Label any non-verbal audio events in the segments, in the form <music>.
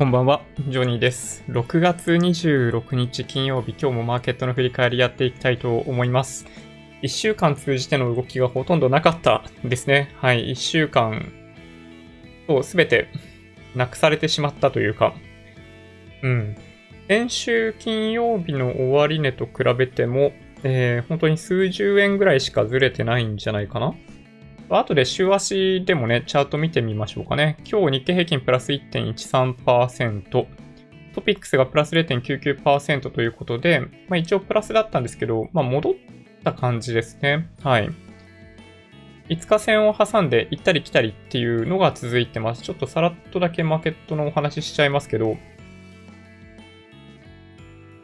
こんばんは、ジョニーです。6月26日金曜日、今日もマーケットの振り返りやっていきたいと思います。1週間通じての動きがほとんどなかったですね。はい、1週間をすべてなくされてしまったというか、うん。先週金曜日の終値と比べても、えー本当に数十円ぐらいしかずれてないんじゃないかな。後で週足でもね、チャート見てみましょうかね。今日日経平均プラス1.13%、トピックスがプラス0.99%ということで、まあ一応プラスだったんですけど、まあ戻った感じですね。はい。5日線を挟んで行ったり来たりっていうのが続いてます。ちょっとさらっとだけマーケットのお話ししちゃいますけど、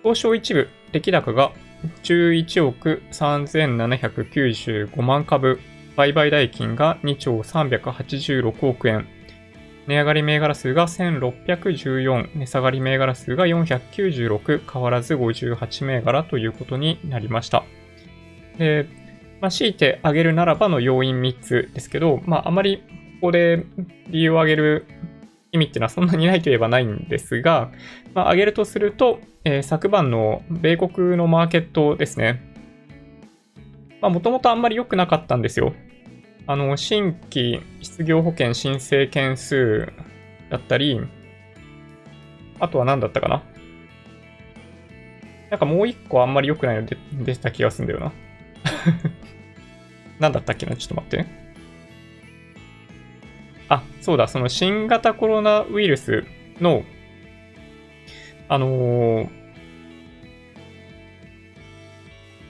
東証一部、出来高が11億3795万株、売買代金が2兆386億円。値上がり銘柄数が1614、値下がり銘柄数が496、変わらず58銘柄ということになりました。で、まあ、強いて挙げるならばの要因3つですけど、まあ、あまりここで理由を挙げる意味っていうのはそんなにないといえばないんですが、まあ、挙げるとすると、えー昨晩の米国のマーケットですね。まあ、もともとあんまり良くなかったんですよ。あの、新規失業保険申請件数だったり、あとは何だったかな？なんかもう一個あんまり良くないので出た気がすんだよな。<laughs> 何だったっけな？ちょっと待って。あ、そうだ、その新型コロナウイルスの、あのー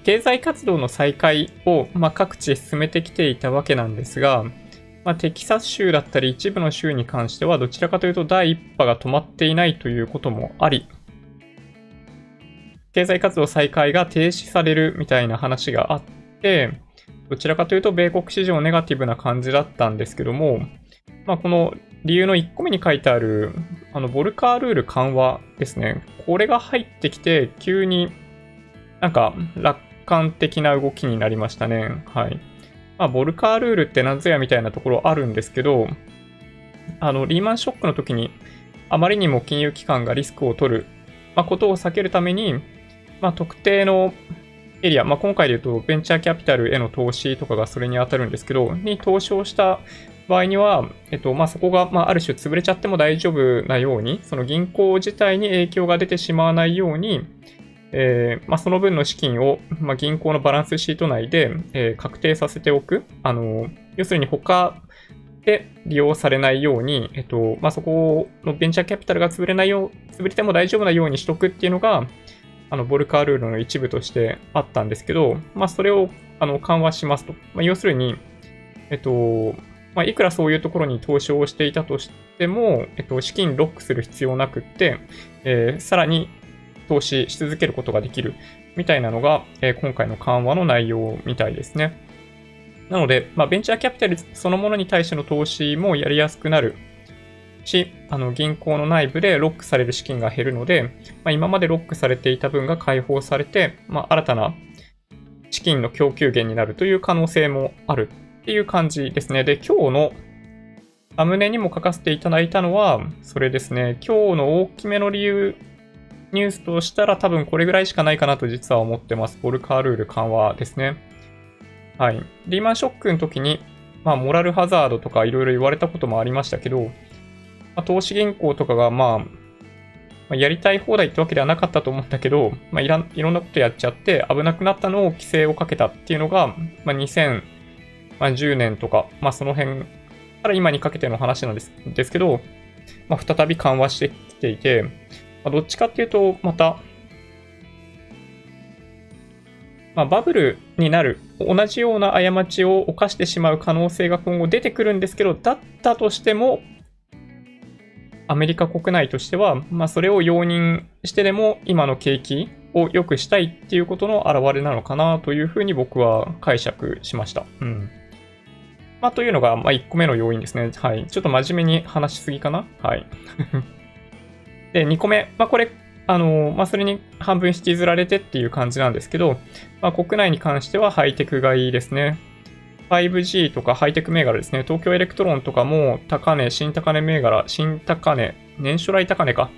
経済活動の再開を、まあ、各地進めてきていたわけなんですが、まあ、テキサス州だったり一部の州に関してはどちらかというと第一波が止まっていないということもあり、経済活動再開が停止されるみたいな話があって、どちらかというと米国市場ネガティブな感じだったんですけども、まあ、この理由の1個目に書いてある、あの、ボルカールール緩和ですね。これが入ってきて、急になんか楽観的な動きになりましたね。はい。まあ、ボルカールールって何ぞやみたいなところあるんですけど、あの、リーマンショックの時に、あまりにも金融機関がリスクを取る、まあ、ことを避けるために、まあ、特定のエリア、まあ、今回で言うとベンチャーキャピタルへの投資とかがそれに当たるんですけど、に投資をした場合には、えっと、まあ、そこが、まあ、ある種潰れちゃっても大丈夫なように、その銀行自体に影響が出てしまわないように、えーまあ、その分の資金を、まあ、銀行のバランスシート内で、えー確定させておく。あの、要するに他で利用されないように、えっと、まあ、そこのベンチャーキャピタルが潰れないよう、潰れても大丈夫なようにしとくっていうのが、あの、ボルカールールの一部としてあったんですけど、まあ、それを、あの、緩和しますと。まあ、要するに、えっと、まあ、いくらそういうところに投資をしていたとしても、えっと、資金ロックする必要なくって、えーさらに投資し続けることができるみたいなのが、え今回の緩和の内容みたいですね。なので、まあ、ベンチャーキャピタルそのものに対しての投資もやりやすくなるし、あの銀行の内部でロックされる資金が減るので、まあ、今までロックされていた分が解放されて、まあ、新たな資金の供給源になるという可能性もあるっていう感じですね。で、今日のサムネにも書かせていただいたのは、それですね。今日の大きめの理由、ニュースとしたら多分これぐらいしかないかなと実は思ってます。ボルカールール緩和ですね。はい。リーマンショックの時に、まあ、モラルハザードとかいろいろ言われたこともありましたけど、まあ、投資銀行とかが、まあ、まあやりたい放題ってわけではなかったと思ったけど、まあ、いらんいろんなことやっちゃって危なくなったのを規制をかけたっていうのが、まあ、2010年とか、まあ、その辺から今にかけての話なんですですけど、まあ、再び緩和してきていて、まあ、どっちかっていうと、また、まあ、バブルになる、同じような過ちを犯してしまう可能性が今後出てくるんですけど、だったとしても、アメリカ国内としては、まあ、それを容認してでも、今の景気を良くしたいっていうことの表れなのかなというふうに僕は解釈しました。うん。まあ、というのが、まあ、1個目の要因ですね。はい。ちょっと真面目に話しすぎかなはい。<laughs> で、2個目。まあ、これ、あのまあ、それに半分引きずられてっていう感じなんですけど、まあ、国内に関してはハイテク買いですね。5G とかハイテク銘柄ですね。東京エレクトロンとかも高値、新高値銘柄、新高値年初来高値か、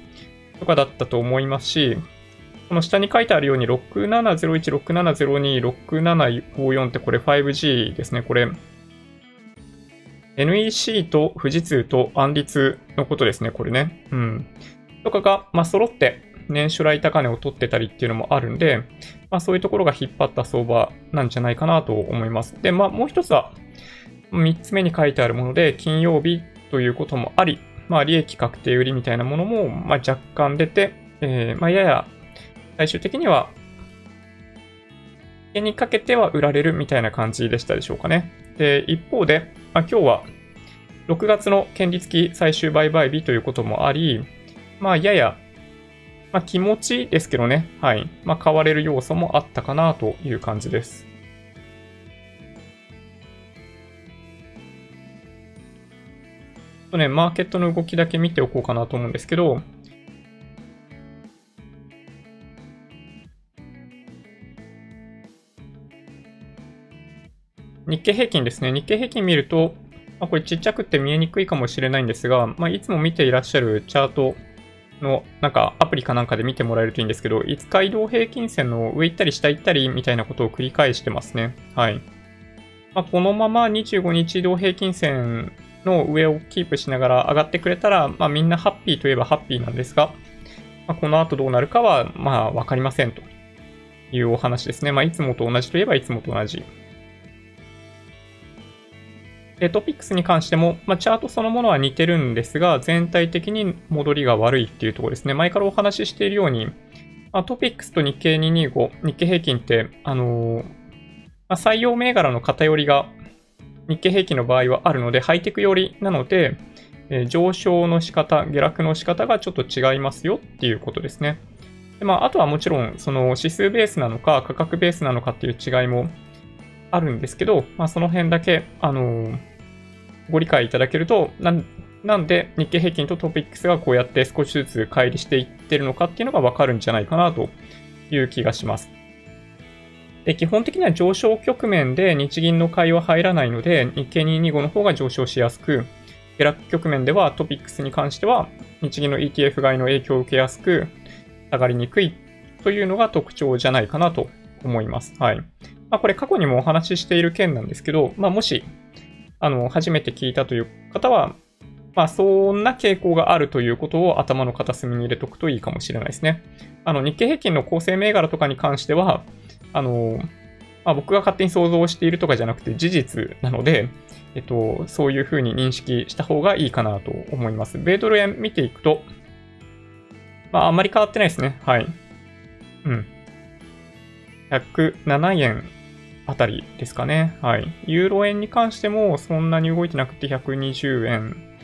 とかだったと思いますし、この下に書いてあるように6701、6702、6754ってこれ 5G ですね。これ NEC と富士通と安立のことですね、これね。うん。とかが、まあ、揃って年初来高値を取ってたりっていうのもあるんで、まあ、そういうところが引っ張った相場なんじゃないかなと思います。で、まあ、もう一つは、3つ目に書いてあるもので、金曜日ということもあり、まあ、利益確定売りみたいなものも、ま、若干出て、えー、ま、やや、最終的には、にかけては売られるみたいな感じでしたでしょうかね。で、一方で、ま、今日は6月の権利付き最終売買日ということもあり、まあ、やや、まあ、気持ちですけどね、はい。まあ、買われる要素もあったかなという感じです。とね、マーケットの動きだけ見ておこうかなと思うんですけど、日経平均ですね。日経平均見ると、まあ、これちっちゃくて見えにくいかもしれないんですが、まあ、いつも見ていらっしゃるチャートの、なんかアプリかなんかで見てもらえるといいんですけど、5日移動平均線の上行ったり下行ったりみたいなことを繰り返してますね。はい。まあ、このまま25日移動平均線の上をキープしながら上がってくれたら、まあ、みんなハッピーといえばハッピーなんですが、まあ、この後どうなるかは、まあ、わかりませんというお話ですね。まあ、いつもと同じといえばいつもと同じ。で、トピックスに関しても、まあ、チャートそのものは似てるんですが、全体的に戻りが悪いっていうところですね。前からお話ししているように、まあ、トピックスと日経225、日経平均って、あのー、まあ、採用銘柄の偏りが日経平均の場合はあるので、ハイテク寄りなので、えー、上昇の仕方、下落の仕方がちょっと違いますよっていうことですね。でまあ、あとはもちろん、その指数ベースなのか、価格ベースなのかっていう違いもあるんですけど、まあ、その辺だけ、あのー、ご理解いただけると、なんで日経平均とトピックスがこうやって少しずつ乖離していってるのかっていうのがわかるんじゃないかなという気がします。で基本的には上昇局面で日銀の買いは入らないので、日経225の方が上昇しやすく、下落局面ではトピックスに関しては日銀の ETF 買いの影響を受けやすく、下がりにくいというのが特徴じゃないかなと思います。はい。まあ、これ過去にもお話ししている件なんですけど、まあ、もし、あの、初めて聞いたという方は、まあ、そんな傾向があるということを頭の片隅に入れとくといいかもしれないですね。あの、日経平均の構成銘柄とかに関しては、あの、まあ、僕が勝手に想像しているとかじゃなくて事実なので、えっと、そういうふうに認識した方がいいかなと思います。米ドル円見ていくと、まあ、あんまり変わってないですね。はい。うん。107円あたりですかね。はい。ユーロ円に関してもそんなに動いてなくて120円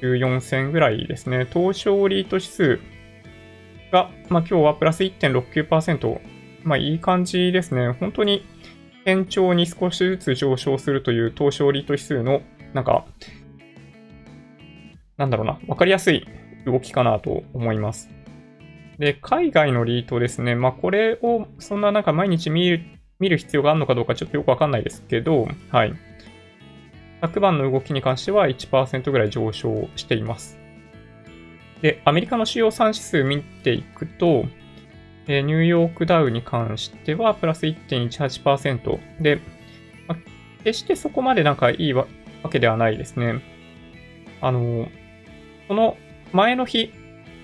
14銭ぐらいですね。東証リート指数が、まあ、今日はプラス1.69%。まあいい感じですね。本当に堅調に少しずつ上昇するという東証リート指数の、なんか、なんだろうな、わかりやすい動きかなと思います。で、海外のリートですね。まあこれをそんななんか毎日見る見る必要があるのかどうかちょっとよくわかんないですけど、はい。昨晩の動きに関しては1%ぐらい上昇しています。で、アメリカの主要産指数見ていくと、えニューヨークダウに関してはプラス1.18%で、ま決してそこまでなんかいいわけではないですね。あの、この前の日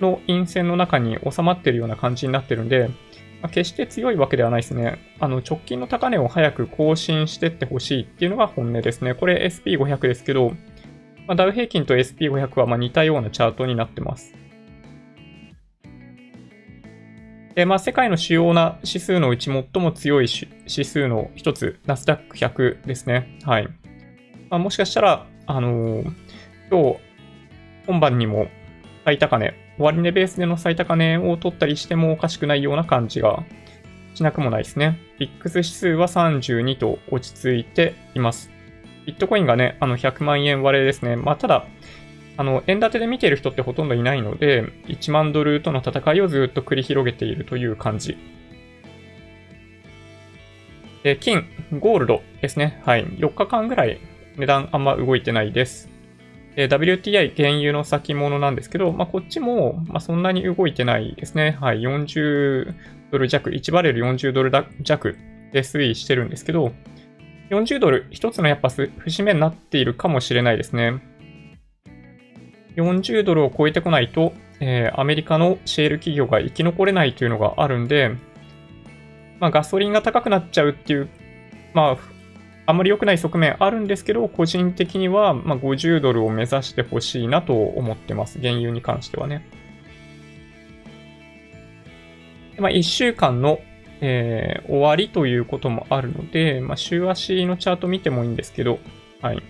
の陰線の中に収まってるような感じになってるんで、まあ、決して強いわけではないですね。あの、直近の高値を早く更新してってほしいっていうのが本音ですね。これ SP500 ですけど、まあ、ダウ平均と SP500 はま似たようなチャートになってます。で、まあ、世界の主要な指数のうち最も強い指数の一つ、ナスダック100ですね。はい。まあ、もしかしたら、あのー、今日、本番にも最高値、終値ベースでの最高値を取ったりしてもおかしくないような感じがしなくもないですね。ビックス指数は32と落ち着いています。ビットコインがね、あの100万円割れですね。まあ、ただ、あの、円建てで見ている人ってほとんどいないので、1万ドルとの戦いをずっと繰り広げているという感じ。で、金、ゴールドですね。はい。4日間ぐらい値段あんま動いてないです。え WTI 原油の先物なんですけど、まあ、こっちも、ま、そんなに動いてないですね。はい。40ドル弱、1バレル40ドル弱で推移してるんですけど、40ドル、一つのやっぱ節目になっているかもしれないですね。40ドルを超えてこないと、えー、アメリカのシェール企業が生き残れないというのがあるんで、まあ、ガソリンが高くなっちゃうっていう、まあ、あまり良くない側面あるんですけど、個人的には、ま50ドルを目指してほしいなと思ってます。原油に関してはね。まあ、1週間の、えー、終わりということもあるので、まあ、週足のチャート見てもいいんですけど、はい。ま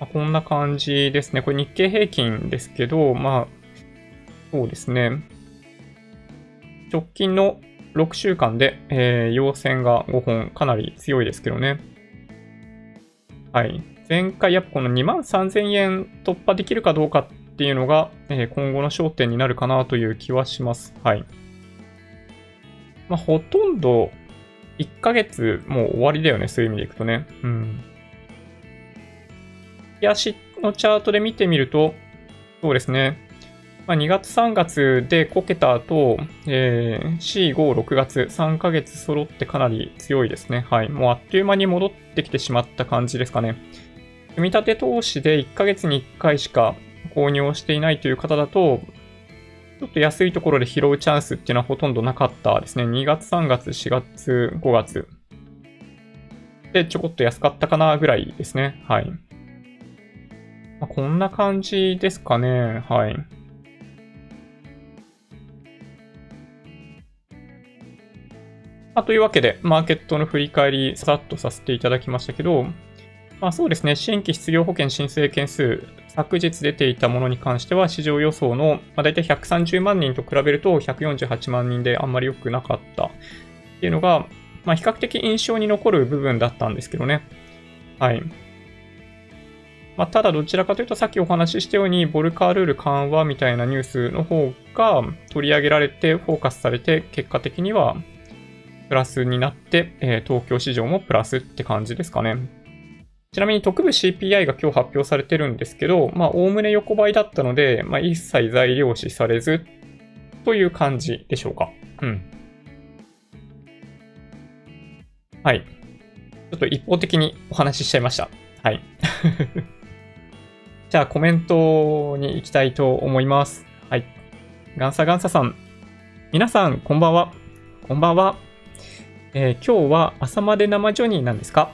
あ、こんな感じですね。これ日経平均ですけど、まあ、そうですね。直近の6週間で、えー、陽線が5本、かなり強いですけどね。はい。前回やっぱこの2万3000円突破できるかどうかっていうのが、え、今後の焦点になるかなという気はします。はい。まあ、ほとんど1ヶ月もう終わりだよね。そういう意味でいくとね。うん。日足のチャートで見てみると、そうですね。まあ、2月3月でこけた後、えー、4、5、6月、3ヶ月揃ってかなり強いですね。はい。もうあっという間に戻ってきてしまった感じですかね。積み立て投資で1ヶ月に1回しか購入をしていないという方だと、ちょっと安いところで拾うチャンスっていうのはほとんどなかったですね。2月、3月、4月、5月。で、ちょこっと安かったかなぐらいですね。はい。まあ、こんな感じですかね。はい。まあ、というわけで、マーケットの振り返り、ささっとさせていただきましたけど、まあ、そうですね、新規失業保険申請件数、昨日出ていたものに関しては、市場予想の、まあ、大体130万人と比べると148万人であんまり良くなかったっていうのが、まあ、比較的印象に残る部分だったんですけどね。はい。まあ、ただどちらかというとさっきお話ししたようにボルカールール緩和みたいなニュースの方が取り上げられてフォーカスされて結果的にはプラスになって、えー、東京市場もプラスって感じですかね。ちなみに特部 CPI が今日発表されてるんですけど、まあ、おおむね横ばいだったので、まあ、一切材料視されずという感じでしょうか。うん。はい。ちょっと一方的にお話ししちゃいました。はい。<laughs> じゃあコメントに行きたいと思います。はい。ガンサガンサさん。皆さん、こんばんは。こんばんは。えー、今日は朝まで生ジョニーなんですか？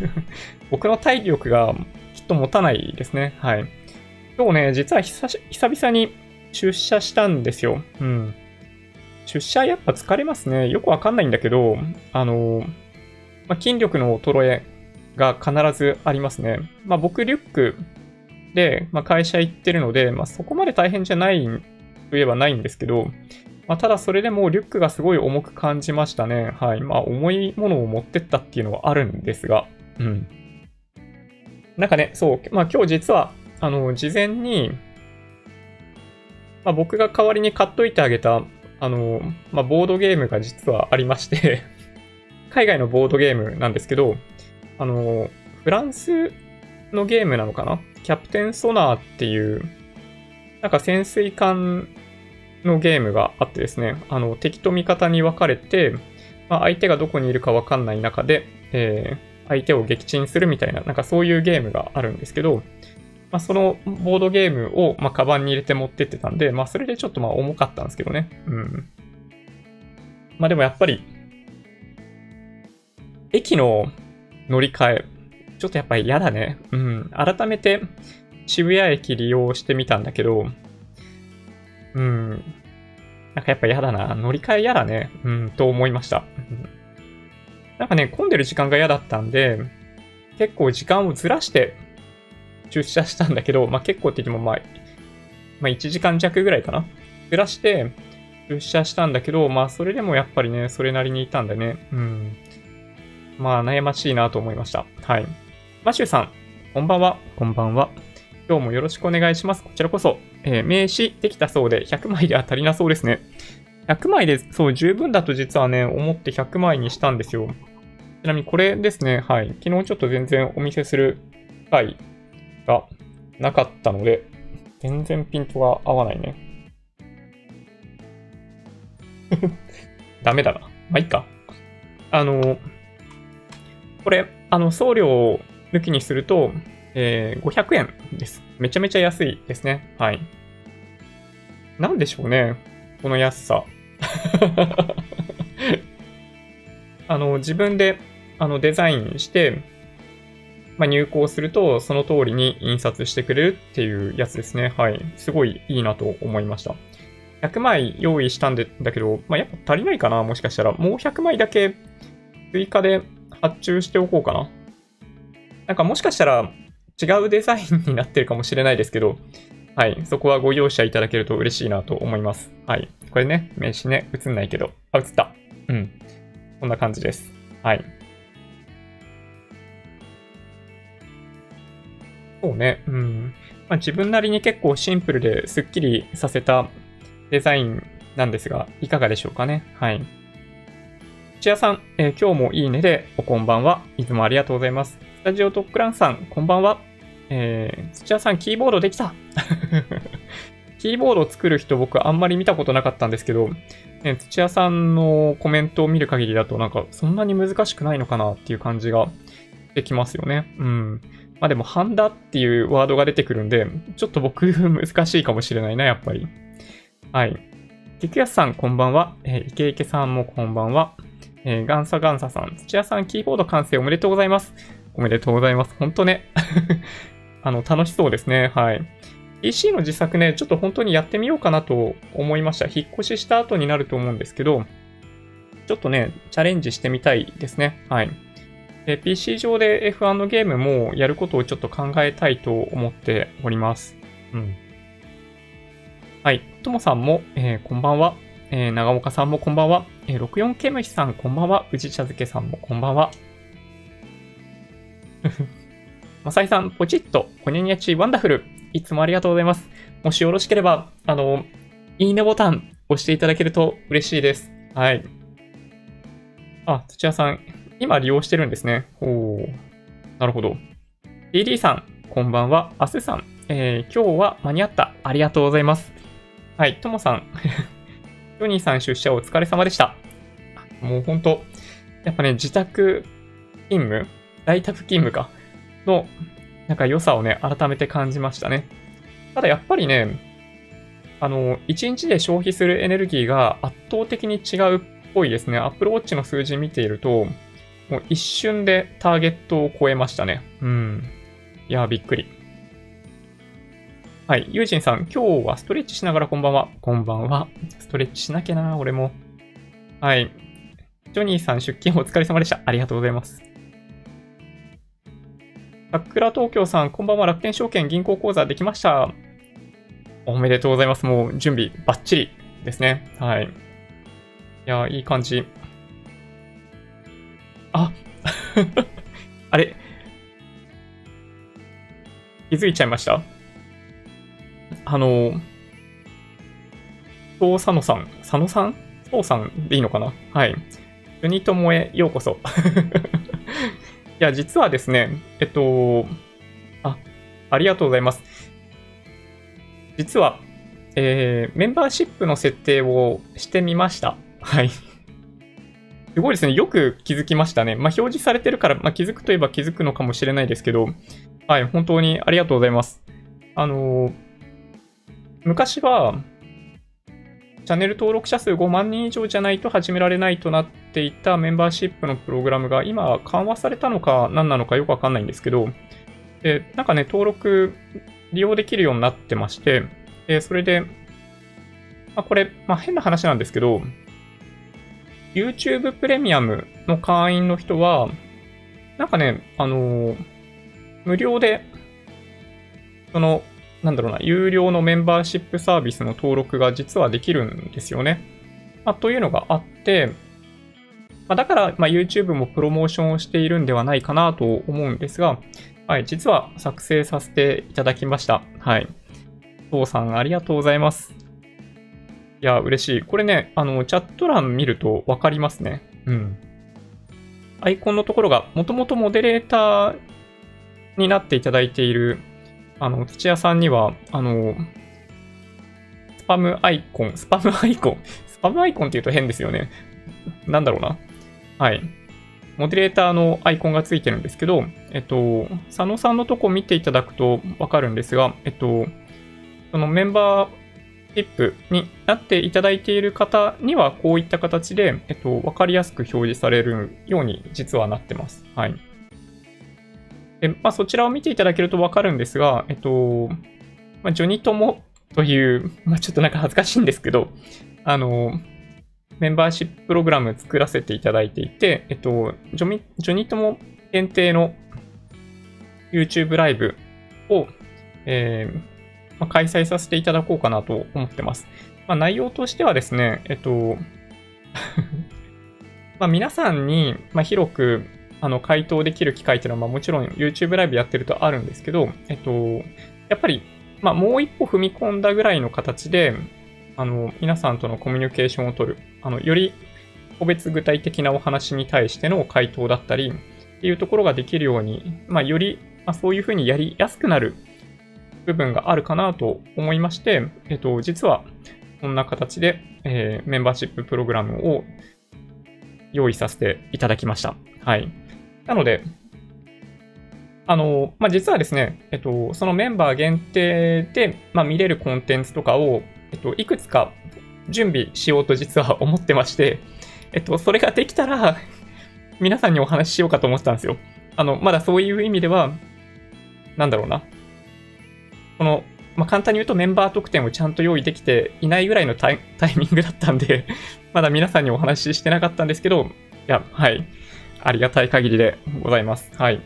<laughs> 僕の体力がきっと持たないですね。はい。今日ね、実は久々に出社したんですよ。うん。出社やっぱ疲れますね。よくわかんないんだけど、あの、まあ、筋力の衰えが必ずありますね。まあ僕リュックで、まあ、会社行ってるので、まあそこまで大変じゃないといえばないんですけど、まあ、ただそれでもリュックがすごい重く感じましたね。はい。まあ重いものを持ってったっていうのはあるんですが、うん。なんかね、そう、まあ今日実は、あの、事前に、まあ僕が代わりに買っといてあげた、あの、まあボードゲームが実はありまして <laughs> 海外のボードゲームなんですけど、あの、フランスのゲームなのかな？キャプテンソナーっていう、なんか潜水艦のゲームがあってですね、あの、敵と味方に分かれて、まあ、相手がどこにいるか分かんない中で、えー、相手を撃沈するみたいな、なんかそういうゲームがあるんですけど、まあ、そのボードゲームを、まあ、カバンに入れて持ってってたんで、まあ、それでちょっとまあ重かったんですけどね。うん。まあ、でもやっぱり、駅の乗り換え、ちょっとやっぱり嫌だね。うん。改めて渋谷駅利用してみたんだけど、うん。なんかやっぱ嫌だな。乗り換え嫌だね。うん、と思いました。なんかね、混んでる時間が嫌だったんで、結構時間をずらして出社したんだけど、まあ結構って言ってもまあ、まあ1時間弱ぐらいかな。ずらして出社したんだけど、まあそれでもやっぱりね、それなりにいたんだね。うん。まあ悩ましいなと思いました。はい。マシューさん、こんばんは。こんばんは。今日もよろしくお願いします。こちらこそ。えー、名刺できたそうで、100枚では足りなそうですね。100枚で、そう、十分だと実はね、思って100枚にしたんですよ。ちなみにこれですね、はい。昨日ちょっと全然お見せする機会がなかったので、全然ピントが合わないね。<laughs> ダメだな。まあ、いっか。あの、これ、あの、送料を抜きにすると、えー、500円です。めちゃめちゃ安いですね。はい。なんでしょうね。この安さ。<laughs> あの、自分で、あの、デザインして、まあ、入稿すると、その通りに印刷してくれるっていうやつですね。はい。すごいいいなと思いました。100枚用意したんでだけど、まあ、やっぱ足りないかなもしかしたら。もう100枚だけ追加で発注しておこうかな。なんかもしかしたら違うデザインになってるかもしれないですけど、はい。そこはご容赦いただけると嬉しいなと思います。はい。これね、名刺ね、映んないけど。あ、映った。うん。こんな感じです。はい。そうね。うん。まあ、自分なりに結構シンプルですっきりさせたデザインなんですが、いかがでしょうかね。はい。土屋さん、えー、今日もいいねで、おこんばんは。いつもありがとうございます。スタジオトックランさん、こんばんは。えー、土屋さん、キーボードできた <laughs> キーボードを作る人僕あんまり見たことなかったんですけど、ね、土屋さんのコメントを見る限りだとなんかそんなに難しくないのかなっていう感じができますよね。うん。まあでも、ハンダっていうワードが出てくるんで、ちょっと僕 <laughs> 難しいかもしれないな、やっぱり。はい。菊安さん、こんばんは。えー、イケイケさんもこんばんは。えー、ガンサガンサさん、土屋さん、キーボード完成おめでとうございます。おめでとうございます。ほんとね。<laughs> あの、楽しそうですね。はい。EC の自作ね、ちょっと本当にやってみようかなと思いました。引っ越しした後になると思うんですけど、ちょっとね、チャレンジしてみたいですね。はい。PC 上で F1 のゲームもやることをちょっと考えたいと思っております。うん。はい。ともさんも、えー、こんばんは。えー、長岡さんもこんばんは。えー、64ケムシさんこんばんは。宇治茶漬けさんもこんばんは。<laughs> まさいさん、ポチッと、こにゃにゃちワンダフル。いつもありがとうございます。もしよろしければ、あの、いいねボタン押していただけると嬉しいです。はい。あ、土屋さん、今利用してるんですね。おー。なるほど。DD さん、こんばんは。アスさん、えー、今日は間に合った。ありがとうございます。はい、ともさん。<laughs> ジョニーさん出社お疲れ様でした。もうほんと、やっぱね、自宅勤務在宅勤務か。の、なんか良さをね、改めて感じましたね。ただやっぱりね、あの、1日で消費するエネルギーが圧倒的に違うっぽいですね。Apple Watch の数字見ていると、もう一瞬でターゲットを超えましたね。うん。いや、びっくり。はい。ユージンさん、今日はストレッチしながらこんばんは。こんばんは。ストレッチしなきゃな、俺も。はい。ジョニーさん、出勤お疲れ様でした。ありがとうございます。桜東京さん、こんばんは。楽天証券銀行口座できました。おめでとうございます。もう準備バッチリですね。はい。いや、いい感じ。あ <laughs> あれ気づいちゃいました？あの、そう佐野さん、佐野さん？そうさんでいいのかな？はい。ユニトモへようこそ。や、実はですね、えっと、あ、ありがとうございます。実は、えー、メンバーシップの設定をしてみました。はい。すごいですね。よく気づきましたね。まあ、表示されてるから、まあ、気づくといえば気づくのかもしれないですけど、はい、本当にありがとうございます。あのー、昔は、チャンネル登録者数5万人以上じゃないと始められないとなっていたメンバーシップのプログラムが今緩和されたのか何なのかよくわかんないんですけど、で、なんかね、登録利用できるようになってまして、でそれで、まあ、これ、まあ、変な話なんですけど、YouTube プレミアムの会員の人は、なんかね、あのー、無料で、そのなんだろうな、有料のメンバーシップサービスの登録が実はできるんですよね。まあ、というのがあって、まあ、だから、ま YouTube もプロモーションをしているんではないかなと思うんですが、はい、実は作成させていただきました。はい。父さん、ありがとうございます。いや、嬉しい。これね、あの、チャット欄見るとわかりますね。うん。アイコンのところが、もともとモデレーターになっていただいているあの、土屋さんには、あの、スパムアイコン、スパムアイコン、スパムアイコンって言うと変ですよね。なんだろうな。はい。モデレーターのアイコンがついてるんですけど、えっと、佐野さんのとこ見ていただくとわかるんですが、えっと、そのメンバーシップになっていただいている方には、こういった形で、えっと、わかりやすく表示されるように実はなってます。はい。で、まあ、そちらを見ていただけるとわかるんですが、えっと、まあ、ジョニトモという、まあ、ちょっとなんか恥ずかしいんですけど、あの、メンバーシッププログラム作らせていただいていて、えっと、ジョミジョニトモ限定の YouTube ライブを、えーまあ、開催させていただこうかなと思ってます。まあ、内容としてはですね、えっと、<laughs> ま皆さんに、ま、広くあの回答できる機会っていうのは、まあ、もちろん YouTube ライブやってるとあるんですけど、えっと、やっぱり、まあ、もう一歩踏み込んだぐらいの形で、あの、皆さんとのコミュニケーションを取る、あの、より個別具体的なお話に対しての回答だったり、っていうところができるように、まあ、より、まあ、そういうふうにやりやすくなる部分があるかなと思いまして、えっと、実は、こんな形で、えー、メンバーシッププログラムを用意させていただきました。はい。なので、あの、まあ、実はですね、えっと、そのメンバー限定で、まあ、見れるコンテンツとかを、えっと、いくつか準備しようと実は <laughs> 思ってまして、えっと、それができたら皆さんにお話ししようかと思ってたんですよ。あの、まだそういう意味では、なんだろうな。この、まあ、簡単に言うとメンバー特典をちゃんと用意できていないぐらいのタイミングだったんで <laughs> まだ皆さんにお話ししてなかったんですけど、いや、はい。ありがたい限りでございます。はい。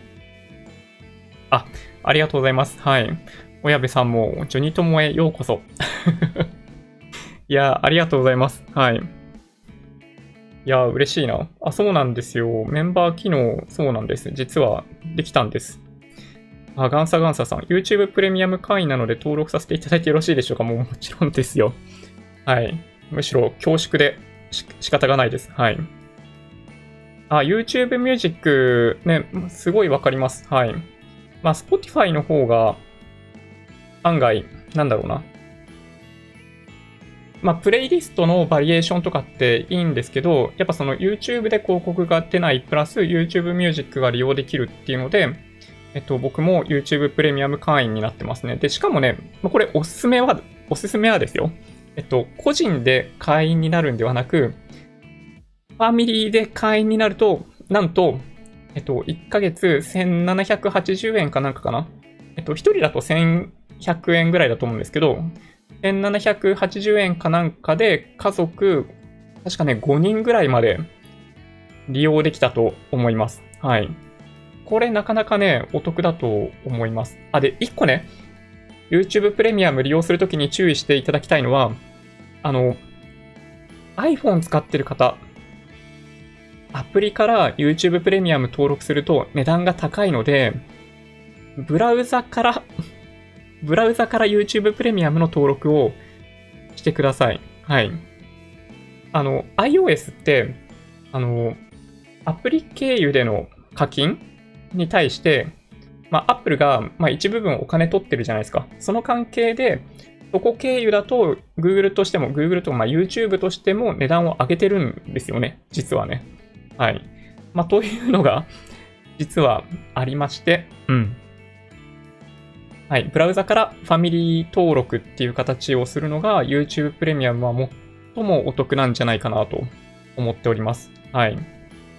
あ、ありがとうございます。はい。親部さんも、ジョニトモへようこそ。<laughs> いや、ありがとうございます。はい。いや、嬉しいな。あ、そうなんですよ。メンバー機能、そうなんです。実は、できたんです。あ、ガンサガンサさん。YouTube プレミアム会員なので登録させていただいてよろしいでしょうか？もうもちろんですよ。はい。むしろ恐縮で仕方がないです。はい。あ、YouTube Music ね、すごいわかります。はい。まあ、Spotify の方が、案外、なんだろうな。まあ、プレイリストのバリエーションとかっていいんですけど、やっぱその YouTube で広告が出ない、プラス YouTube Music が利用できるっていうので、えっと、僕も YouTube プレミアム会員になってますね。で、しかもね、これおすすめは、おすすめはですよ。えっと、個人で会員になるんではなく、ファミリーで会員になると、なんと、えっと、1ヶ月1780円かなんかかな？えっと、1人だと1100円ぐらいだと思うんですけど、1780円かなんかで家族、確かね、5人ぐらいまで利用できたと思います。はい。これなかなかね、お得だと思います。あ、で、1個ね、YouTube プレミアム利用するときに注意していただきたいのは、あの、iPhone 使ってる方、アプリから YouTube プレミアム登録すると値段が高いので、ブラウザから <laughs> ブラウザから YouTube プレミアムの登録をしてください。はい。あの、iOS って、あの、アプリ経由での課金に対して、まあ、Apple が、まあ、一部分お金取ってるじゃないですか。その関係で、そこ経由だと Google としても、Google とか、まあ、YouTube としても値段を上げてるんですよね。実はね。はい。まあ、というのが、実はありまして、うん。はい。ブラウザからファミリー登録っていう形をするのが YouTube プレミアムは最もお得なんじゃないかなと思っております。はい。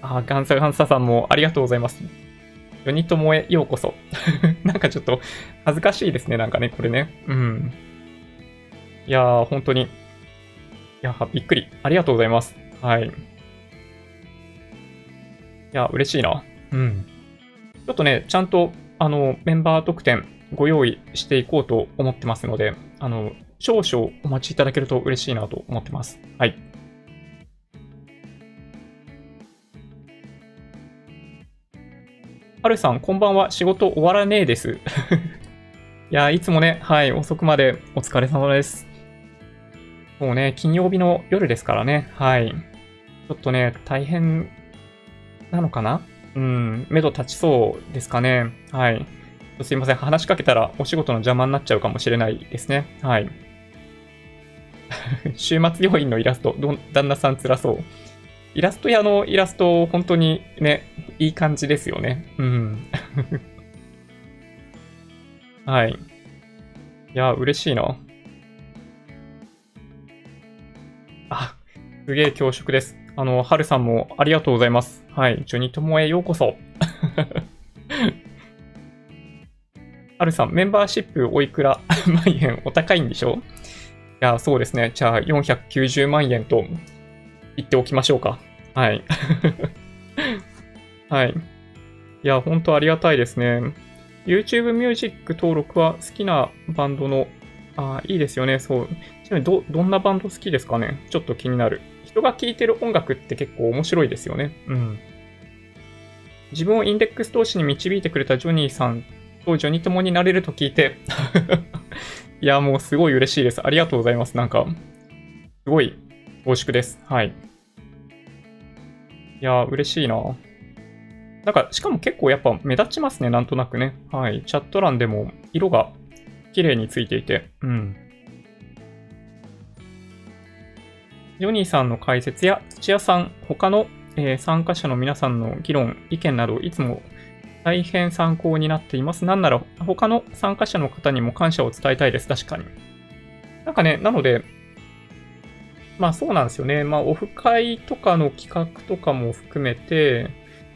あ、ガンサガンサさんもありがとうございます。ヨニトモへようこそ。<laughs> なんかちょっと恥ずかしいですね。なんかね、これね。うん。いやー、本当に。いやびっくり。ありがとうございます。はい。いや、嬉しいな。うん。ちょっとね、ちゃんと、あの、メンバー特典ご用意していこうと思ってますので、あの、少々お待ちいただけると嬉しいなと思ってます。はい。はるさん、こんばんは。仕事終わらねえです。<laughs> いや、いつもね、はい、遅くまでお疲れ様です。もうね、金曜日の夜ですからね、はい。ちょっとね、大変なのかな？うん、目処立ちそうですかね。はい。すいません。話しかけたらお仕事の邪魔になっちゃうかもしれないですね。はい。<laughs> 週末要員のイラスト、旦那さん辛そう。イラスト屋のイラスト、本当にね、いい感じですよね。うん。<laughs> はい。いや、嬉しいな。あ、すげえ恐縮です。あの、はるさんもありがとうございます。はい。ジョニトモへようこそ。<laughs> はるさん、メンバーシップおいくら？<laughs> 万円お高いんでしょ？いや、そうですね。じゃあ、490万円と言っておきましょうか。はい。<laughs> はい。いや、本当ありがたいですね。YouTube ミュージック登録は好きなバンドの、あいいですよね。そう。ちなみにど、どんなバンド好きですかね？ちょっと気になる。人が聴いてる音楽って結構面白いですよね。うん。自分をインデックス投資に導いてくれたジョニーさんとジョニ友になれると聞いて <laughs> いや、もうすごい嬉しいです。ありがとうございます。なんか、すごい恐縮です。はい。いや、嬉しいな。なんか、しかも結構やっぱ目立ちますね、なんとなくね。はい。チャット欄でも色が綺麗についていて。うん。ジョニーさんの解説や土屋さん、他の、えー、参加者の皆さんの議論、意見など、いつも大変参考になっています。なんなら、他の参加者の方にも感謝を伝えたいです。確かに。なんかね、なので、まあそうなんですよね。まあオフ会とかの企画とかも含めて、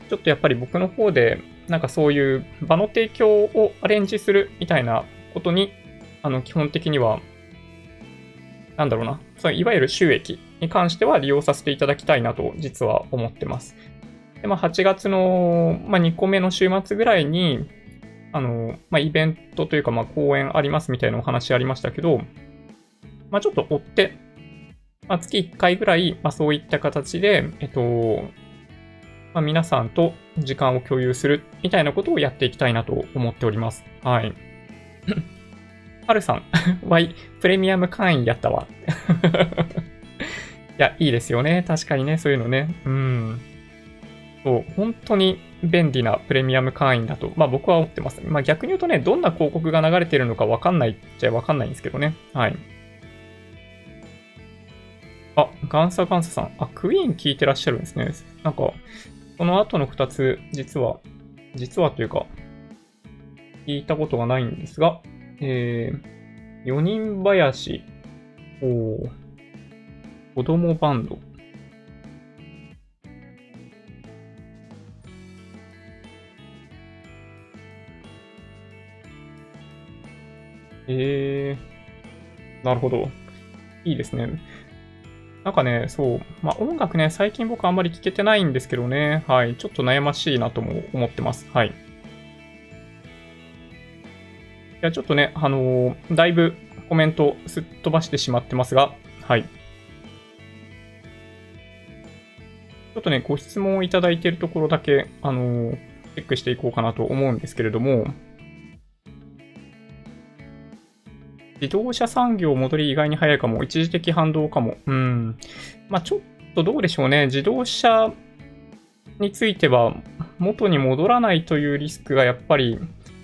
ちょっとやっぱり僕の方で、なんかそういう場の提供をアレンジするみたいなことに、あの、基本的には、なんだろうな、そいわゆる収益に関しては利用させていただきたいなと、実は思ってます。で、まあ8月の、まあ、2個目の週末ぐらいに、あの、まあ、イベントというか、まあ、講演ありますみたいなお話ありましたけど、まあ、ちょっと追って、まあ、月1回ぐらい、まあ、そういった形で、えっと、まあ、皆さんと時間を共有するみたいなことをやっていきたいなと思っております。はい。はるさん、<laughs> Y、プレミアム会員やったわ。いや、いいですよね。確かにね、そういうのね。うん。そう、本当に便利なプレミアム会員だと、まあ僕は思ってます。まあ逆に言うとね、どんな広告が流れてるのかわかんないっちゃわかんないんですけどね。はい。あ、ガンサガンサさん。あ、クイーン聞いてらっしゃるんですね。なんか、この後の2つ、実は、実はというか、聞いたことがないんですが、えー、4人林、おー子供バンド。えー、なるほど。いいですね。なんかね、そう、まあ、音楽ね、最近僕あんまり聴けてないんですけどね、はい、ちょっと悩ましいなとも思ってます。はい。いや、ちょっとね、あのー、だいぶコメントすっ飛ばしてしまってますが、はい。ょっとね、ご質問をいただいているところだけ、あの、チェックしていこうかなと思うんですけれども、自動車産業戻り意外に早いかも。一時的反動かも。うん。まあちょっとどうでしょうね。自動車については元に戻らないというリスクがやっぱり、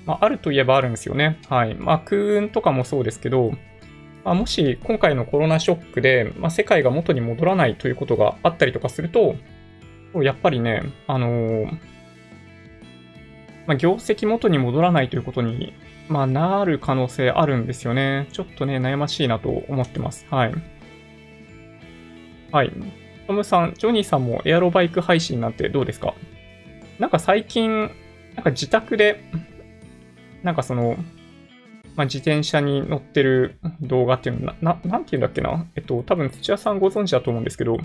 まあ、あるといえばあるんですよね。はい。まあ空運とかもそうですけど、まあ、もし今回のコロナショックで、まあ、世界が元に戻らないということがあったりとかすると、やっぱりね、あのー、まあ、業績元に戻らないということにまあ、なる可能性あるんですよね。ちょっとね、悩ましいなと思ってます。はい。はい。トムさん、ジョニーさんもエアロバイク配信なんてどうですか？なんか最近、なんか自宅で、なんかその、まあ、自転車に乗ってる動画っていうのな、な、なんて言うんだっけな？えっと、多分土屋さんご存知だと思うんですけど、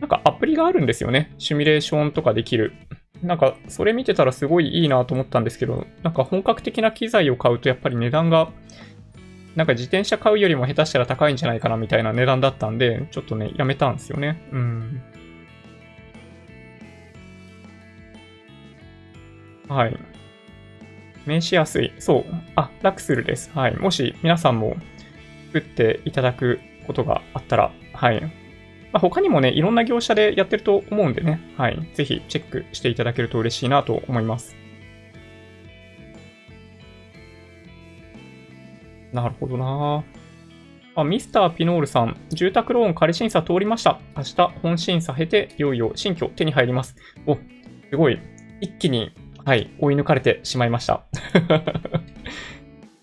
なんかアプリがあるんですよね。シミュレーションとかできる。なんか、それ見てたらすごいいいなと思ったんですけど、なんか本格的な機材を買うとやっぱり値段が、なんか自転車買うよりも下手したら高いんじゃないかなみたいな値段だったんで、ちょっとね、やめたんですよね。うん。はい。名刺やすい。そう。あ、ラクスルです。はい。もし皆さんも作っていただくことがあったら、はい。まあ、他にもね、いろんな業者でやってると思うんでね、はい。ぜひチェックしていただけると嬉しいなと思います。なるほどなあ、ミスターピノールさん、住宅ローン仮審査通りました。明日本審査経て、いよいよ新居手に入ります。お、すごい。一気に、はい、追い抜かれてしまいました。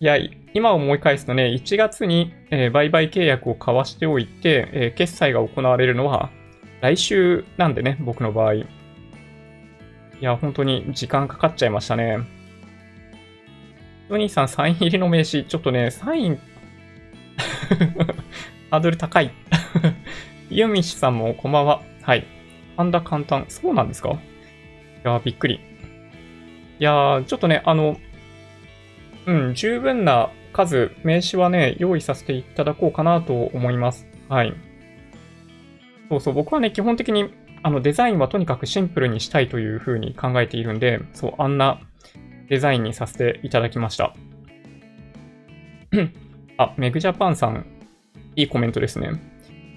いや、今思い返すとね、1月に、えー、売買契約を交わしておいて、えー、決済が行われるのは来週なんでね、僕の場合。いや、本当に時間かかっちゃいましたね。トニーさん、サイン入りの名刺。ちょっとね、サイン <laughs> ハードル高い <laughs> ユミシさんもこんばんは。はい。パンダ簡単。そうなんですか？いやびっくり。いやー、ちょっとね、あの、うん、十分な数、名刺はね、用意させていただこうかなと思います。はい。そうそう、僕はね、基本的に、あの、デザインはとにかくシンプルにしたいというふうに考えているんで、そう、あんなデザインにさせていただきました。<clears throat> あ、メグジャパンさん、いいコメントですね。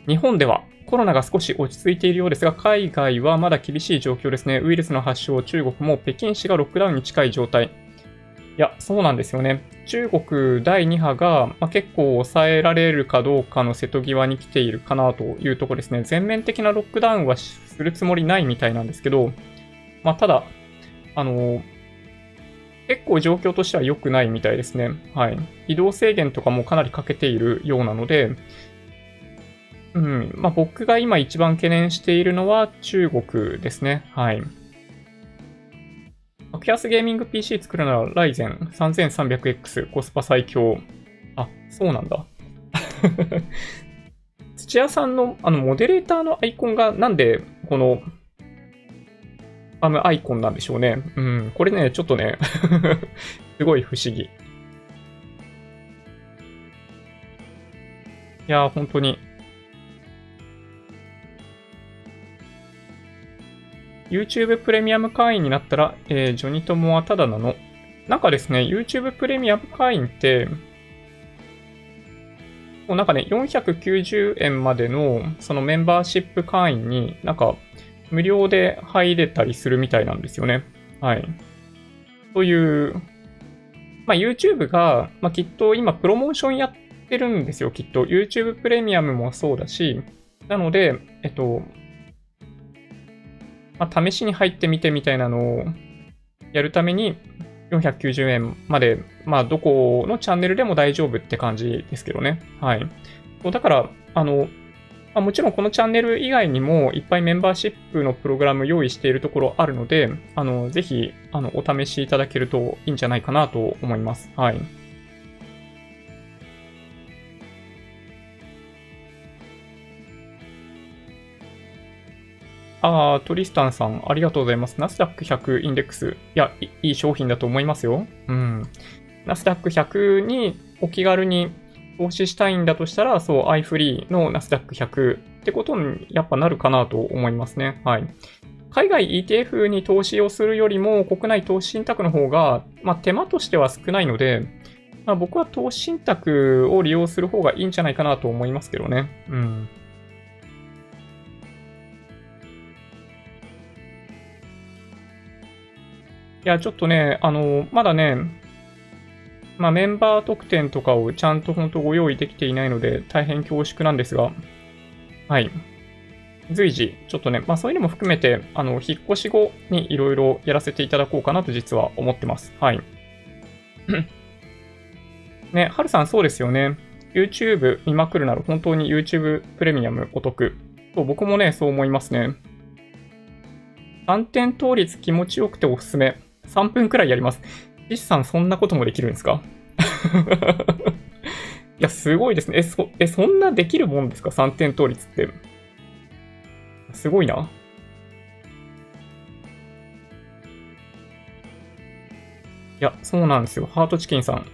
日本ではコロナが少し落ち着いているようですが、海外はまだ厳しい状況ですね。ウイルスの発症、中国も北京市がロックダウンに近い状態。いや、そうなんですよね。中国第2波が、まあ、結構抑えられるかどうかの瀬戸際に来ているかなというところですね。全面的なロックダウンはするつもりないみたいなんですけど、まあ、ただ、あの結構状況としては良くないみたいですね。はい。移動制限とかもかなりかけているようなので、うん。まあ、僕が今一番懸念しているのは中国ですね。はい。格安ゲーミング PC 作るなら Ryzen 3300X コスパ最強。あ、そうなんだ。<laughs> 土屋さんのあのモデレーターのアイコンがなんでこのあのアイコンなんでしょうね。うん、これね、ちょっとね <laughs> すごい不思議。いや本当に。YouTube プレミアム会員になったら、えー、ジョニトモはただなの。なんかですね、YouTube プレミアム会員って、もうなんかね、490円までのそのメンバーシップ会員になんか無料で入れたりするみたいなんですよね。はい。という、まあ、YouTube が、まあ、きっと今プロモーションやってるんですよ、きっと。YouTube プレミアムもそうだし、なので、えっと、まあ、試しに入ってみてみたいなのをやるために、490円まで、まあ、どこのチャンネルでも大丈夫って感じですけどね。はい。だから、あの、まあ、もちろんこのチャンネル以外にもいっぱいメンバーシップのプログラム用意しているところあるので、あの、ぜひ、あの、お試しいただけるといいんじゃないかなと思います。はい。ああ、トリスタンさん、ありがとうございます。ナスダック100インデックス。いやい、いい商品だと思いますよ。うん。ナスダック100にお気軽に投資したいんだとしたら、そう、iFree のナスダック100ってことにやっぱなるかなと思いますね。はい。海外 ETF に投資をするよりも国内投資信託の方が、まあ、手間としては少ないので、まあ、僕は投資信託を利用する方がいいんじゃないかなと思いますけどね。うん。や、ちょっとね、あの、まだね、まあ、メンバー特典とかをちゃんと本当ご用意できていないので、大変恐縮なんですが、はい。随時、ちょっとね、まあそういうのも含めて、あの、引っ越し後にいろいろやらせていただこうかなと実は思ってます。はい。<clears throat> ね、はるさんそうですよね。YouTube 見まくるなら本当に YouTube プレミアムお得。そう、僕もね、そう思いますね。3点倒立気持ちよくておすすめ。3分くらいやります。岸さん、そんなこともできるんですか？<laughs> いや、すごいですね。え、そ、え、そんなできるもんですか ?3 点倒立って。すごいな。いや、そうなんですよ。ハートチキンさん。